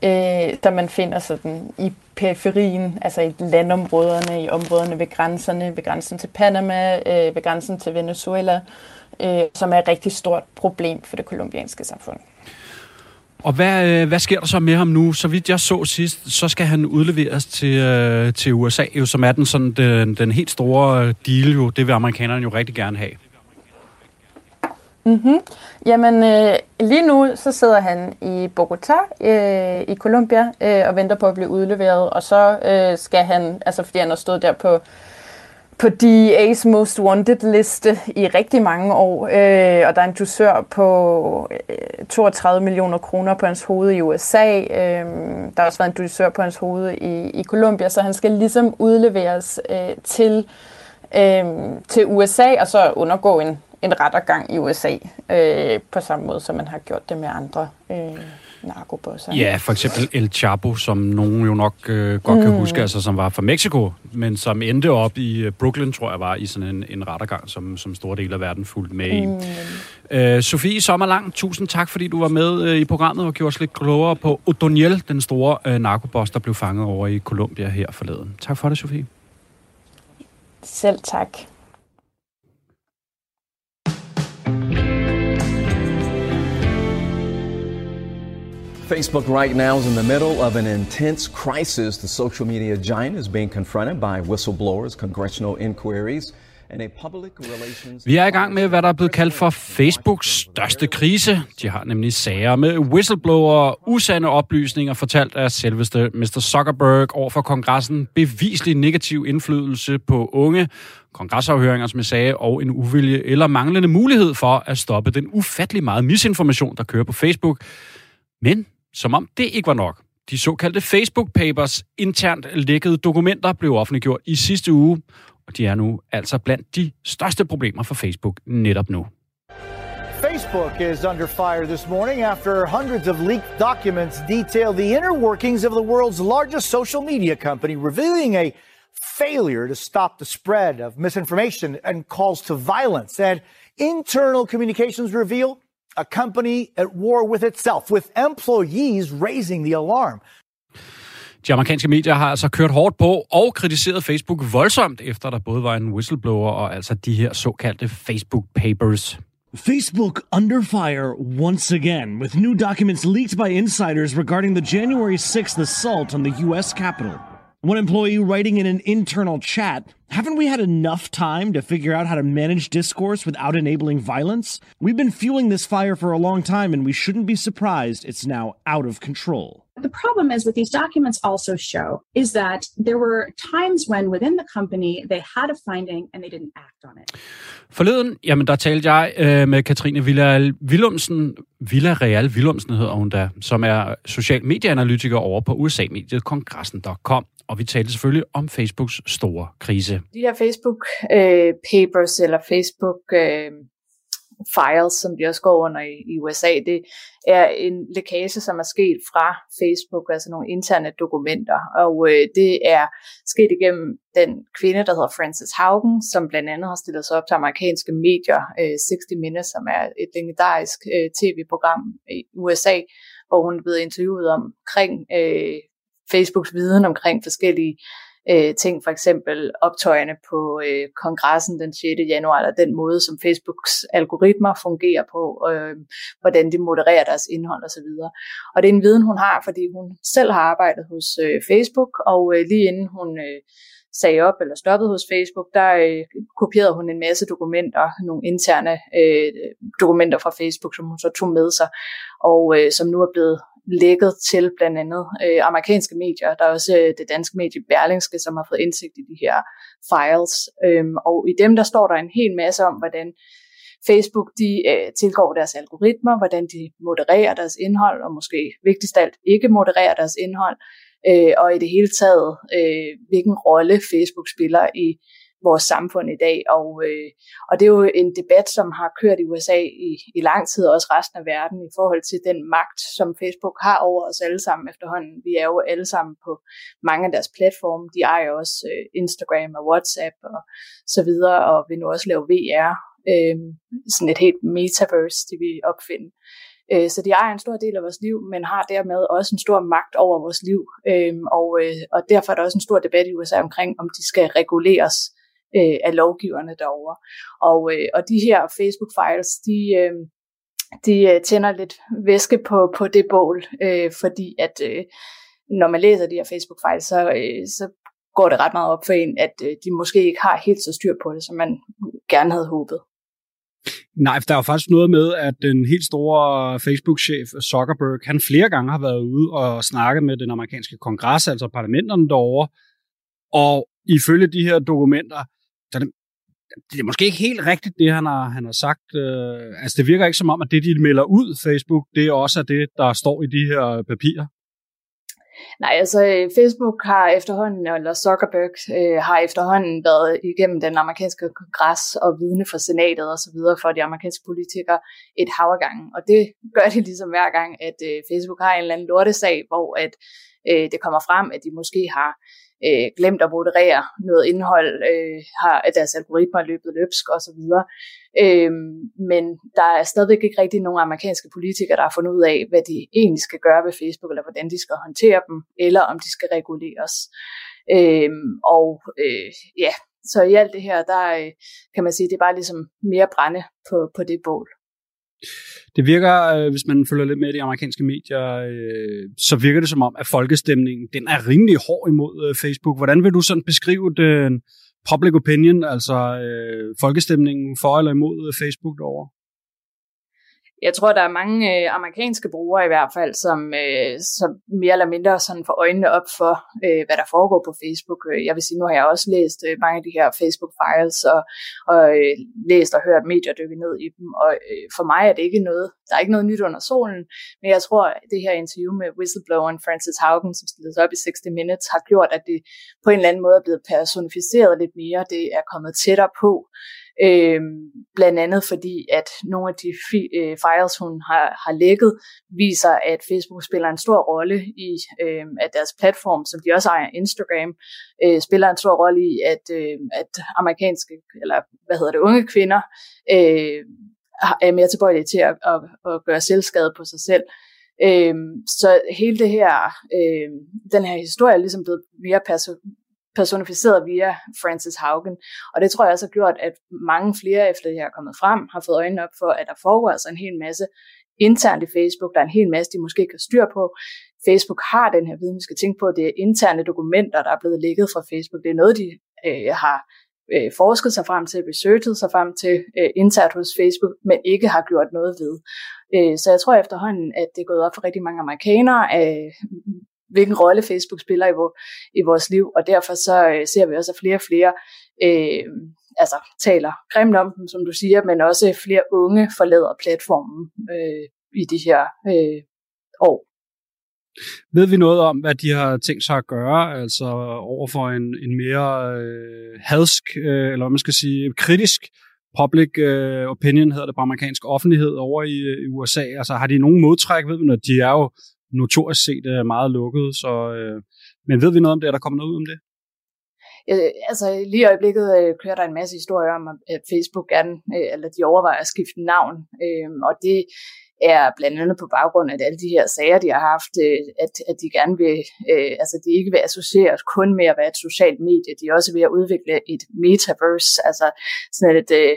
Speaker 18: øh, der man finder sådan i periferien, altså i landområderne, i områderne ved grænserne, ved grænsen til Panama, øh, ved grænsen til Venezuela, øh, som er et rigtig stort problem for det kolumbianske samfund.
Speaker 3: Og hvad, øh, hvad sker der så med ham nu? Så vidt jeg så sidst, så skal han udleveres til, øh, til USA, jo, som er den, sådan, den, den helt store øh, deal. Jo. Det vil amerikanerne jo rigtig gerne have.
Speaker 18: Mm-hmm. Jamen, øh, lige nu så sidder han i Bogotá øh, i Colombia øh, og venter på at blive udleveret, og så øh, skal han, altså fordi han har stået der på på DEA's Most Wanted liste i rigtig mange år, øh, og der er en dusør på øh, 32 millioner kroner på hans hoved i USA. Øh, der har også været en dusør på hans hoved i, i Colombia, så han skal ligesom udleveres øh, til, øh, til USA og så undergå en, en rettergang i USA, øh, på samme måde som man har gjort det med andre øh, narkobosser.
Speaker 3: Ja, for eksempel El Chapo, som nogen jo nok øh, godt mm. kan huske, altså som var fra Mexico, men som endte op i øh, Brooklyn, tror jeg var, i sådan en, en rettergang, som, som store dele af verden fulgte med i. Mm. Øh, Sofie Sommerlang, tusind tak, fordi du var med øh, i programmet og gjorde os lidt klogere på Otoniel, den store øh, narkoboss, der blev fanget over i Colombia her forleden. Tak for det, Sofie.
Speaker 18: Selv tak.
Speaker 5: Facebook right now is in the middle of an intense crisis. The social media giant is being confronted by whistleblowers, congressional inquiries, and a public relations...
Speaker 3: Vi er i gang med, hvad der er blevet kaldt for Facebooks største krise. De har nemlig sager med whistleblower, usande oplysninger fortalt af selveste Mr. Zuckerberg over for kongressen, beviselig negativ indflydelse på unge, kongresafhøringer, som jeg sagde, og en uvilje eller manglende mulighed for at stoppe den ufattelig meget misinformation, der kører på Facebook. Men som om det ikke var nok. De såkaldte Facebook Papers internt lækkede dokumenter blev offentliggjort i sidste uge, og de er nu altså blandt de største problemer for Facebook netop nu.
Speaker 2: Facebook is under fire this morning after hundreds of leaked documents detail the inner workings of the world's largest social media company, revealing a failure to stop the spread of misinformation and calls to violence. And internal communications reveal a company at war with itself, with employees raising the alarm.
Speaker 3: De amerikanske medier har altså kørt hårdt på og kritiseret Facebook voldsomt, efter der både var en whistleblower og altså de her såkaldte Facebook Papers.
Speaker 19: Facebook under fire once again, with new documents leaked by insiders regarding the January 6th assault on the U.S. Capitol. One employee writing in an internal chat Haven't we had enough time to figure out how to manage discourse without enabling violence? We've been fueling this fire for a long time, and we shouldn't be surprised it's now out of control.
Speaker 20: The problem is what these documents also show is that there were times when within the company they had a finding and they didn't act on it.
Speaker 3: Forleden, jamen der talte jeg øh, med Katrine Villa Willumsen, Villa Real Willumsen hedder hun da, som er social medieanalytiker over på USA-mediet kongressen.com. Og vi talte selvfølgelig om Facebooks store krise.
Speaker 21: De her Facebook øh, papers eller Facebook øh,
Speaker 14: files, som de også går under i, i USA, det er en lækage, som er sket fra Facebook, altså nogle interne dokumenter, og øh, det er sket igennem den kvinde, der hedder Frances Haugen, som blandt andet har stillet sig op til amerikanske medier, øh, 60 Minutes, som er et legendarisk øh, tv-program i USA, hvor hun er blevet interviewet omkring øh, Facebooks viden omkring forskellige øh, ting, for eksempel optøjerne på øh, kongressen den 6. januar, eller den måde, som Facebooks algoritmer fungerer på, øh, hvordan de modererer deres indhold osv. Og det er en viden, hun har, fordi hun selv har arbejdet hos øh, Facebook, og øh, lige inden hun øh, sagde op eller stoppede hos Facebook, der øh, kopierede hun en masse dokumenter, nogle interne øh, dokumenter fra Facebook, som hun så tog med sig, og øh, som nu er blevet lækket til blandt andet øh, amerikanske medier. Der er også øh, det danske medie Berlingske, som har fået indsigt i de her files. Øhm, og i dem der står der en hel masse om, hvordan Facebook de øh, tilgår deres algoritmer, hvordan de modererer deres indhold, og måske vigtigst alt ikke modererer deres indhold, øh, og i det hele taget, øh, hvilken rolle Facebook spiller i vores samfund i dag. Og, øh, og det er jo en debat, som har kørt i USA i, i lang tid, og også resten af verden, i forhold til den magt, som Facebook har over os alle sammen efterhånden. Vi er jo alle sammen på mange af deres platforme. De ejer også øh, Instagram og WhatsApp og så videre, og vil nu også lave VR, øh, sådan et helt metaverse, de vil opfinde. Øh, så de ejer en stor del af vores liv, men har dermed også en stor magt over vores liv. Øhm, og, øh, og derfor er der også en stor debat i USA omkring, om de skal reguleres øh, af lovgiverne derovre. Og, øh, og de her Facebook-files, de, øh, de øh, tænder lidt væske på, på det bål, øh, fordi at øh, når man læser de her Facebook-files, så, øh, så går det ret meget op for en, at øh, de måske ikke har helt så styr på det, som man gerne havde håbet.
Speaker 3: Nej, der er jo faktisk noget med, at den helt store Facebook-chef Zuckerberg, han flere gange har været ude og snakke med den amerikanske kongres, altså parlamenterne derovre, og ifølge de her dokumenter, det er måske ikke helt rigtigt, det han har, han har sagt. Øh, altså, det virker ikke som om, at det, de melder ud, Facebook, det er også det, der står i de her papirer.
Speaker 14: Nej, altså øh, Facebook har efterhånden, eller Zuckerberg øh, har efterhånden været igennem den amerikanske kongres og vidne for senatet og så videre for de amerikanske politikere et hav af gange. Og det gør de ligesom hver gang, at øh, Facebook har en eller anden lortesag, hvor at øh, det kommer frem, at de måske har øh, glemt at moderere noget indhold, øh, har at deres algoritmer er løbet løbsk osv. Øh, men der er stadigvæk ikke rigtig nogen amerikanske politikere, der har fundet ud af, hvad de egentlig skal gøre ved Facebook, eller hvordan de skal håndtere dem, eller om de skal reguleres. Øh, og øh, ja, så i alt det her, der øh, kan man sige, det er bare ligesom mere brænde på, på det bål.
Speaker 3: Det virker, øh, hvis man følger lidt med i de amerikanske medier, øh, så virker det som om, at folkestemningen den er rimelig hård imod øh, Facebook. Hvordan vil du sådan beskrive den public opinion, altså folkestemningen for eller imod Facebook derovre?
Speaker 14: Jeg tror, der er mange øh, amerikanske brugere i hvert fald, som, øh, som mere eller mindre sådan får øjnene op for, øh, hvad der foregår på Facebook. Øh, jeg vil sige, nu har jeg også læst øh, mange af de her Facebook-files, og, og øh, læst og hørt medier dykke ned i dem, og øh, for mig er det ikke noget, der er ikke noget nyt under solen, men jeg tror, at det her interview med whistlebloweren Francis Haugen, som stillede op i 60 Minutes, har gjort, at det på en eller anden måde er blevet personificeret lidt mere, det er kommet tættere på, Øh, blandt andet fordi, at nogle af de fi- øh, files, hun har, har lækket, viser, at Facebook spiller en stor rolle i, øh, at deres platform, som de også ejer Instagram, øh, spiller en stor rolle i, at, øh, at amerikanske, eller hvad hedder det, unge kvinder, øh, er mere tilbøjelige til at, at, at gøre selvskade på sig selv. Øhm, så hele det her, øh, den her historie er ligesom blevet mere perso- personificeret via Francis Haugen. Og det tror jeg også har gjort, at mange flere efter det her er kommet frem, har fået øjnene op for, at der foregår altså en hel masse internt i Facebook. Der er en hel masse, de måske ikke har styr på. Facebook har den her viden, vi skal tænke på. Det er interne dokumenter, der er blevet lækket fra Facebook. Det er noget, de øh, har øh, forsket sig frem til, researchet sig frem til øh, internt hos Facebook, men ikke har gjort noget ved. Øh, så jeg tror efterhånden, at det er gået op for rigtig mange amerikanere, øh, hvilken rolle Facebook spiller i, vor, i vores liv, og derfor så øh, ser vi også, at flere og flere øh, altså, taler grimt om dem, som du siger, men også flere unge forlader platformen øh, i de her øh, år.
Speaker 3: Ved vi noget om, hvad de har tænkt sig at gøre, altså over for en, en mere øh, hadsk, øh, eller hvad man skal sige, kritisk public øh, opinion, hedder det på amerikansk offentlighed over i, øh, i USA? Altså har de nogen modtræk, ved vi noget? De er jo notorisk set øh, meget lukket, så, øh, men ved vi noget om det? Er der kommet noget ud om det?
Speaker 14: Øh, altså lige i øjeblikket øh, kører der en masse historier om, at Facebook gerne, øh, eller de overvejer at skifte navn, øh, og det er blandt andet på baggrund af alle de her sager, de har haft, øh, at, at de gerne vil, øh, altså de ikke vil associeres kun med at være et socialt medie, de er også ved at udvikle et metaverse, altså sådan et, øh,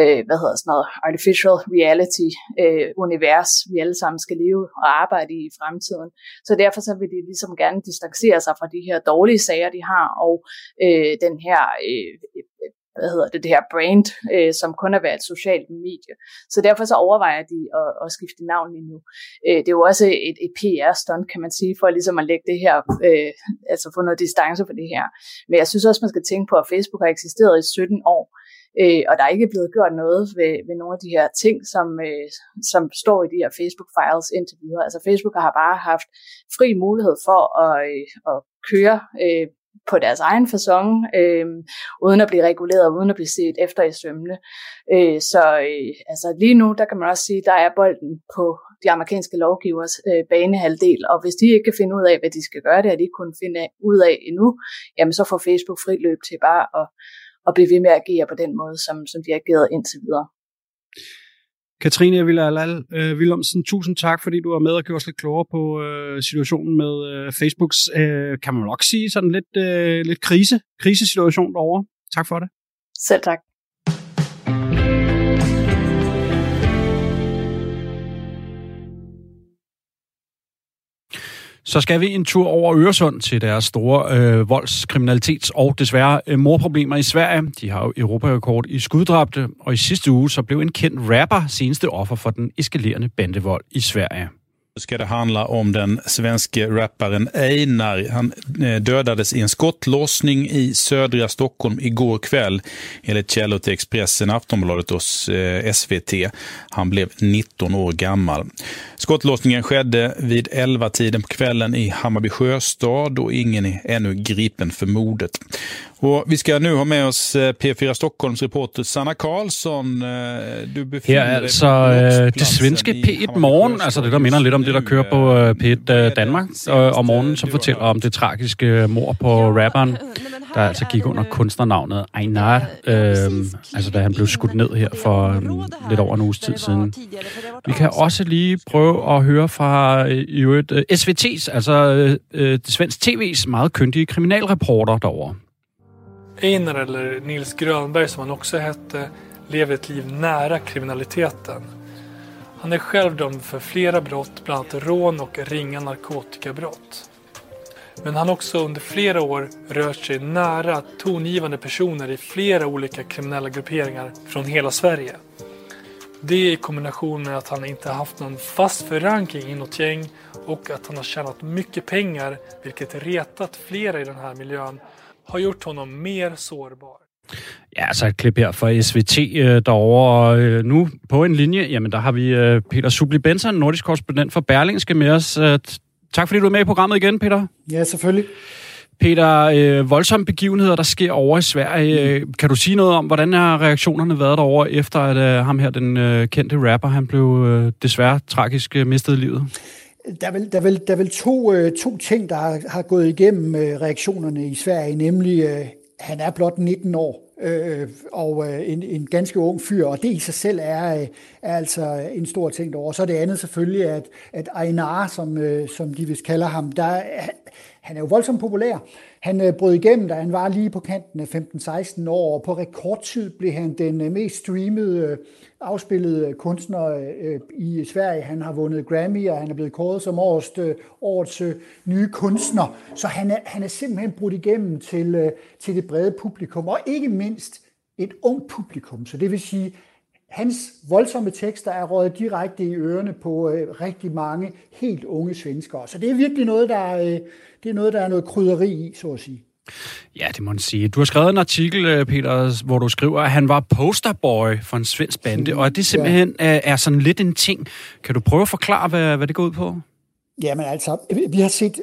Speaker 14: øh, hvad hedder sådan noget, artificial reality øh, univers, vi alle sammen skal leve og arbejde i i fremtiden. Så derfor så vil de ligesom gerne distancere sig fra de her dårlige sager, de har, og øh, den her øh, øh hvad hedder det, det her brand, øh, som kun er været et socialt medie. Så derfor så overvejer de at, at skifte navn lige nu. Øh, det er jo også et, et PR-stunt, kan man sige, for ligesom at lægge det her, øh, altså få noget distance på det her. Men jeg synes også, man skal tænke på, at Facebook har eksisteret i 17 år, øh, og der er ikke blevet gjort noget ved, ved nogle af de her ting, som, øh, som står i de her Facebook-files indtil videre. Altså Facebook har bare haft fri mulighed for at, øh, at køre øh, på deres egen façon, øh, uden at blive reguleret, uden at blive set efter i sømne. Øh, så øh, altså lige nu, der kan man også sige, der er bolden på de amerikanske lovgivers øh, banehalvdel, og hvis de ikke kan finde ud af, hvad de skal gøre, det har de ikke kunnet finde ud af endnu, jamen så får Facebook fri løb til bare at og blive ved med at agere på den måde, som, som de har ageret indtil videre.
Speaker 3: Katrine Villalal øh, Willemsen, tusind tak, fordi du var med og gjorde os lidt klogere på øh, situationen med øh, Facebooks, øh, kan man nok sige, sådan lidt, øh, lidt krise, krisesituation derovre. Tak for det.
Speaker 14: Selv tak.
Speaker 3: Så skal vi en tur over Øresund til deres store øh, voldskriminalitets- og desværre øh, morproblemer i Sverige. De har jo Europarekord i skuddrabte, og i sidste uge så blev en kendt rapper seneste offer for den eskalerende bandevold i Sverige
Speaker 21: ska det handla om den svenske rapparen Einar. Han eh, dödades i en skottlossning i södra Stockholm igår kväll enligt källor till Expressen, Aftonbladet och eh, SVT. Han blev 19 år gammal. Skottlossningen skedde vid 11-tiden på kvällen i Hammarby sjöstad och ingen är ännu gripen för mordet. Och vi ska nu ha med oss eh, P4 Stockholms reporter Sanna Karlsson. Du
Speaker 3: befinner er altså øh, det svenske P1 Morgen, altså det, der minder lidt om det, der kører på øh, P1 øh, Danmark om morgenen, som fortæller om det tragiske mor på rapperen, der altså gik under kunstnernavnet Einar, øh, altså da han blev skudt ned her for øh, lidt over en uges tid siden. Vi kan også lige prøve at høre fra øh, i øvrigt, øh, SVT's, altså øh, det svenske TV's meget kyndige kriminalreporter derovre.
Speaker 22: Einar, eller Nils Grönberg som han också hette, lever ett liv nära kriminaliteten. Han är själv dömd för flera brott, bland annat rån och ringa narkotikabrott. Men han har också under flera år rört sig nära tongivande personer i flera olika kriminella grupperingar från hela Sverige. Det i kombination med att han inte haft någon fast förankring i något gäng och att han har tjänat mycket pengar, vilket retat flera i den här miljön, har gjort honom mer sårbar.
Speaker 3: Ja, så et klip her fra SVT øh, derovre. Øh, nu på en linje, jamen der har vi øh, Peter Subli Benson, nordisk korrespondent for Berlingske med os. Øh, tak fordi du er med i programmet igen, Peter.
Speaker 23: Ja, selvfølgelig.
Speaker 3: Peter, øh, voldsomme begivenheder, der sker over i Sverige. Mm. Kan du sige noget om, hvordan har reaktionerne været derovre, efter at øh, ham her, den øh, kendte rapper, han blev øh, desværre tragisk øh, mistet livet?
Speaker 23: Der er vel, der er vel, der er vel to, øh, to ting, der har, har gået igennem øh, reaktionerne i Sverige, nemlig øh, han er blot 19 år, øh, og øh, en, en ganske ung fyr, og det i sig selv er, øh, er altså en stor ting derovre. Så er det andet selvfølgelig, at, at Einar, som, øh, som de vist kalder ham, der, han er jo voldsomt populær. Han øh, brød igennem, da han var lige på kanten af 15-16 år, og på rekordtid blev han den øh, mest streamede øh, afspillede øh, kunstner øh, øh, i Sverige. Han har vundet Grammy, og han er blevet kåret som årets, øh, årets øh, nye kunstner. Så han er, han er simpelthen brudt igennem til, øh, til det brede publikum, og ikke mindst et ung publikum. Så det vil sige, hans voldsomme tekster er røget direkte i ørerne på øh, rigtig mange helt unge svenskere. Så det er virkelig noget, der, øh, det er noget, der er noget krydderi i, så at sige.
Speaker 3: Ja, det må man sige. Du har skrevet en artikel, øh, Peter, hvor du skriver, at han var posterboy for en svensk bande, og at det simpelthen ja. er sådan lidt en ting. Kan du prøve at forklare, hvad, hvad det går ud på?
Speaker 23: Jamen altså, vi har set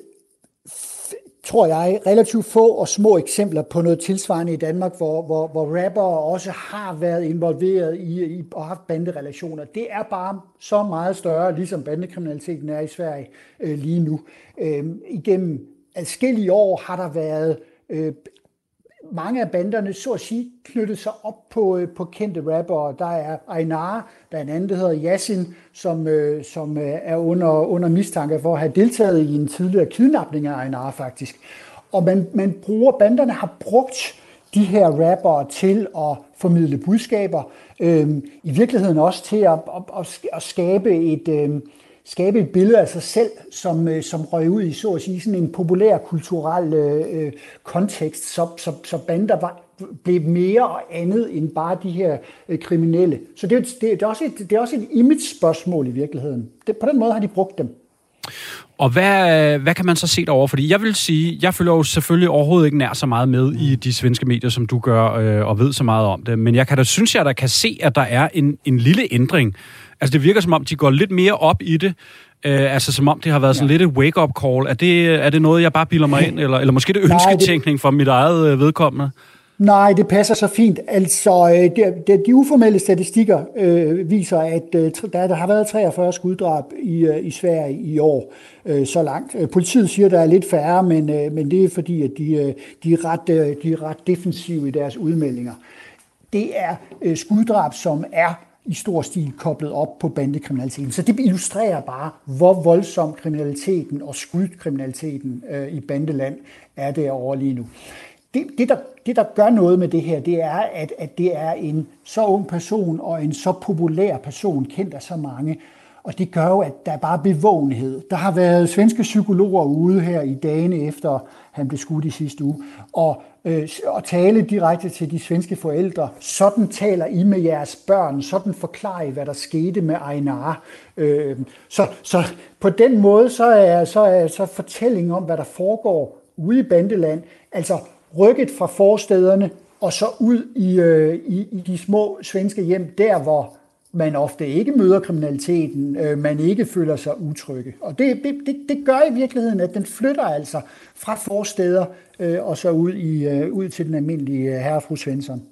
Speaker 23: tror jeg, relativt få og små eksempler på noget tilsvarende i Danmark, hvor, hvor, hvor rappere også har været involveret i, i og haft banderelationer. Det er bare så meget større, ligesom bandekriminaliteten er i Sverige øh, lige nu. Øh, igennem adskillige år har der været øh, øh, mange af banderne så at sige knyttet sig op på, øh, på kendte rappere. Der er Einar, der er en anden, der hedder Yasin, som, øh, som øh, er under, under mistanke for at have deltaget i en tidligere kidnapning af Einar faktisk. Og man, man bruger, banderne har brugt de her rappere til at formidle budskaber, øh, i virkeligheden også til at, at, at skabe et, øh, skabe et billede af sig selv, som, øh, som røg ud i, så at sige, sådan en populær kulturel øh, øh, kontekst, så, så, så bander var, blev mere og andet end bare de her øh, kriminelle. Så det, det, det, er også et, det er også et image-spørgsmål i virkeligheden. Det, på den måde har de brugt dem.
Speaker 3: Og hvad, hvad kan man så se derovre? Fordi jeg vil sige, jeg følger jo selvfølgelig overhovedet ikke nær så meget med i de svenske medier, som du gør, øh, og ved så meget om det. Men jeg kan da synes, jeg der kan se, at der er en, en lille ændring Altså, det virker som om, de går lidt mere op i det. Øh, altså, som om det har været sådan ja. lidt et wake-up call. Er det, er det noget, jeg bare bilder mig ind? Eller, eller måske det ønsketænkning for mit eget øh, vedkommende?
Speaker 23: Nej, det passer så fint. Altså, øh, de, de uformelle statistikker øh, viser, at øh, der, der har været 43 skuddrab i, øh, i Sverige i år, øh, så langt. Øh, politiet siger, at der er lidt færre, men, øh, men det er fordi, at de, øh, de, er ret, øh, de er ret defensive i deres udmeldinger. Det er øh, skuddrab, som er i stor stil koblet op på bandekriminaliteten. Så det illustrerer bare, hvor voldsom kriminaliteten og skudkriminaliteten øh, i bandeland er derovre lige nu. Det, det, der, det, der gør noget med det her, det er, at, at det er en så ung person og en så populær person, kendt af så mange, og det gør jo, at der er bare bevågenhed. Der har været svenske psykologer ude her i dagene efter, han blev skudt i sidste uge, og, øh, og tale direkte til de svenske forældre. Sådan taler I med jeres børn, sådan forklarer I, hvad der skete med Einar. Øh, så, så på den måde, så er, så er så fortællingen om, hvad der foregår ude i Bandeland, altså rykket fra forstederne og så ud i, øh, i, i de små svenske hjem, der hvor man ofte ikke møder kriminaliteten, øh, man ikke føler sig utrygge. Og det, det, det gør i virkeligheden, at den flytter altså fra forsteder øh, og så ud, i, øh, ud til den almindelige øh, herre herre fru Svensson.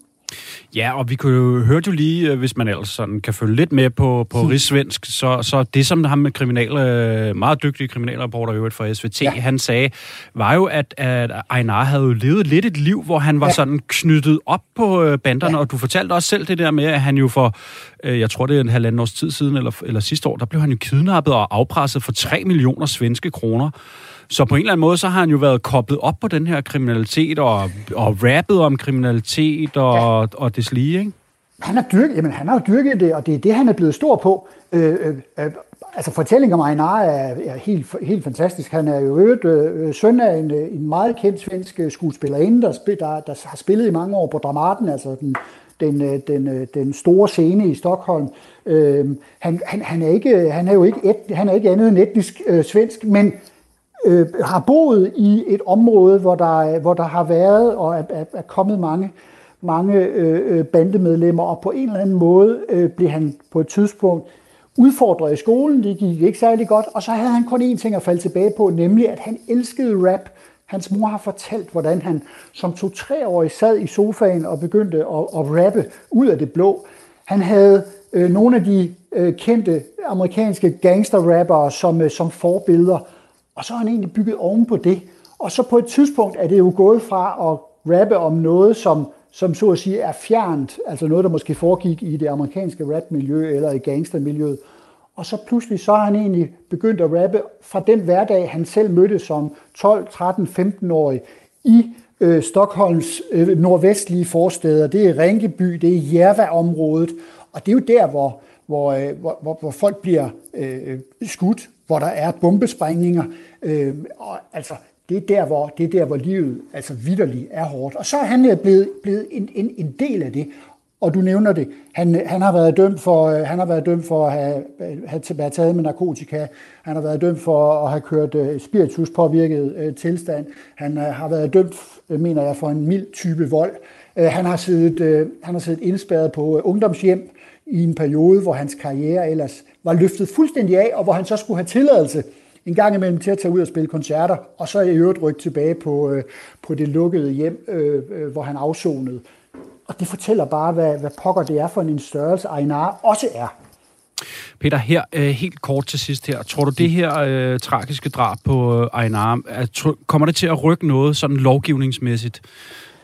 Speaker 3: Ja, og vi kunne jo høre jo lige, øh, hvis man ellers sådan kan følge lidt med på, på rigsvensk, så, så det, som ham med kriminale, meget dygtige kriminalreporter øvrigt fra SVT, ja. han sagde, var jo, at, at Einar havde jo levet lidt et liv, hvor han var ja. sådan knyttet op på øh, banderne, ja. og du fortalte også selv det der med, at han jo for, øh, jeg tror det er en halvanden års tid siden, eller, eller sidste år, der blev han jo kidnappet og afpresset for 3 millioner svenske kroner. Så på en eller anden måde, så har han jo været koblet op på den her kriminalitet, og, og rappet om kriminalitet og, ja. og det lige, ikke?
Speaker 23: Han har, dyrket, jamen, han har jo dyrket det, og det er det, han er blevet stor på. Øh, øh, øh altså fortællingen om Einar er, er helt, helt fantastisk. Han er jo øvrigt øh, søn af en, en meget kendt svensk skuespillerinde, der, der, der har spillet i mange år på Dramaten, altså den, den, den, den store scene i Stockholm. Øh, han, han, han, er ikke, han er jo ikke, et, han er ikke andet end etnisk øh, svensk, men øh, har boet i et område, hvor der, hvor der har været og er, er, er kommet mange, mange øh, øh, bandemedlemmer, og på en eller anden måde øh, blev han på et tidspunkt udfordret i skolen, det gik ikke særlig godt, og så havde han kun én ting at falde tilbage på, nemlig at han elskede rap. Hans mor har fortalt, hvordan han som to-treårig sad i sofaen og begyndte at, at rappe ud af det blå. Han havde øh, nogle af de øh, kendte amerikanske gangster-rappere som, øh, som forbilleder, og så har han egentlig bygget oven på det. Og så på et tidspunkt er det jo gået fra at rappe om noget, som, som så at sige er fjernt, altså noget, der måske foregik i det amerikanske rapmiljø eller i gangstermiljøet. Og så pludselig så har han egentlig begyndt at rappe fra den hverdag, han selv mødte som 12, 13, 15-årig i øh, Stockholms øh, nordvestlige forsteder. Det er Rinkeby, det er Järva-området, og det er jo der, hvor, hvor, øh, hvor, hvor folk bliver øh, øh skudt hvor der er bombesprængninger. Øh, og, altså, det er, der, hvor, det er der, hvor livet altså vidderligt er hårdt. Og så er han øh, blevet, blevet en, en, en del af det. Og du nævner det. Han, øh, han, har været dømt for, øh, han har været dømt for at have, have været taget med narkotika. Han har været dømt for at have kørt uh, spiritus påvirket uh, tilstand. Han uh, har været dømt, mener jeg, for en mild type vold. Uh, han, har siddet, uh, han har siddet indspærret på uh, ungdomshjem i en periode, hvor hans karriere ellers var løftet fuldstændig af, og hvor han så skulle have tilladelse en gang imellem til at tage ud og spille koncerter, og så i øvrigt rykke tilbage på, øh, på det lukkede hjem, øh, øh, hvor han afsonede. Og det fortæller bare, hvad, hvad pokker det er for en størrelse, Einar også er.
Speaker 3: Peter, her øh, helt kort til sidst her. Tror du, det her øh, tragiske drab på øh, Einar, kommer det til at rykke noget sådan lovgivningsmæssigt?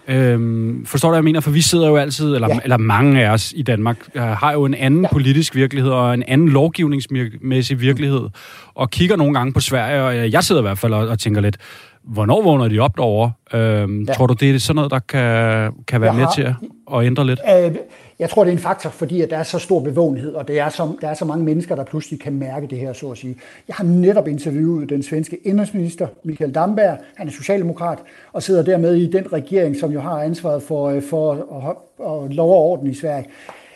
Speaker 3: Øhm, forstår du, hvad jeg mener? For vi sidder jo altid, eller, ja. eller mange af os i Danmark, øh, har jo en anden ja. politisk virkelighed og en anden lovgivningsmæssig virkelighed, og kigger nogle gange på Sverige, og jeg sidder i hvert fald og, og tænker lidt, hvornår vågner de op derovre? Øhm, ja. Tror du, det er sådan noget, der kan, kan være jeg med har, til at, at ændre lidt?
Speaker 23: Øh, jeg tror, det er en faktor, fordi at der er så stor bevågenhed, og det er så, der er så mange mennesker, der pludselig kan mærke det her, så at sige. Jeg har netop interviewet den svenske indrigsminister, Michael Damberg. Han er socialdemokrat, og sidder dermed i den regering, som jo har ansvaret for, øh, for at, at lov og orden i Sverige.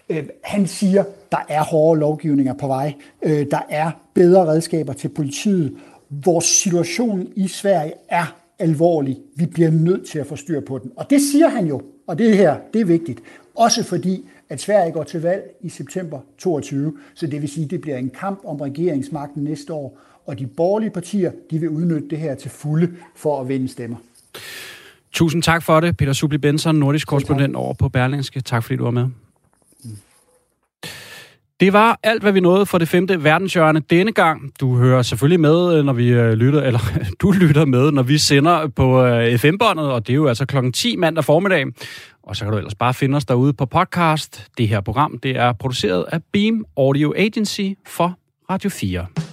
Speaker 23: Øh, han siger, der er hårde lovgivninger på vej. Øh, der er bedre redskaber til politiet. Vores situation i Sverige er alvorlig. Vi bliver nødt til at få styr på den. Og det siger han jo, og det her, det er vigtigt. Også fordi, at Sverige går til valg i september 22, så det vil sige, at det bliver en kamp om regeringsmagten næste år, og de borgerlige partier, de vil udnytte det her til fulde for at vinde stemmer.
Speaker 3: Tusind tak for det, Peter Subli Benson, nordisk korrespondent over på Berlingske. Tak fordi du var med. Det var alt, hvad vi nåede for det femte verdenshjørne denne gang. Du hører selvfølgelig med, øh, når vi øh, lytter, eller du lytter med, når vi sender på øh, FM-båndet, og det er jo altså klokken 10 mandag formiddag. Og så kan du ellers bare finde os derude på podcast. Det her program, det er produceret af Beam Audio Agency for Radio 4.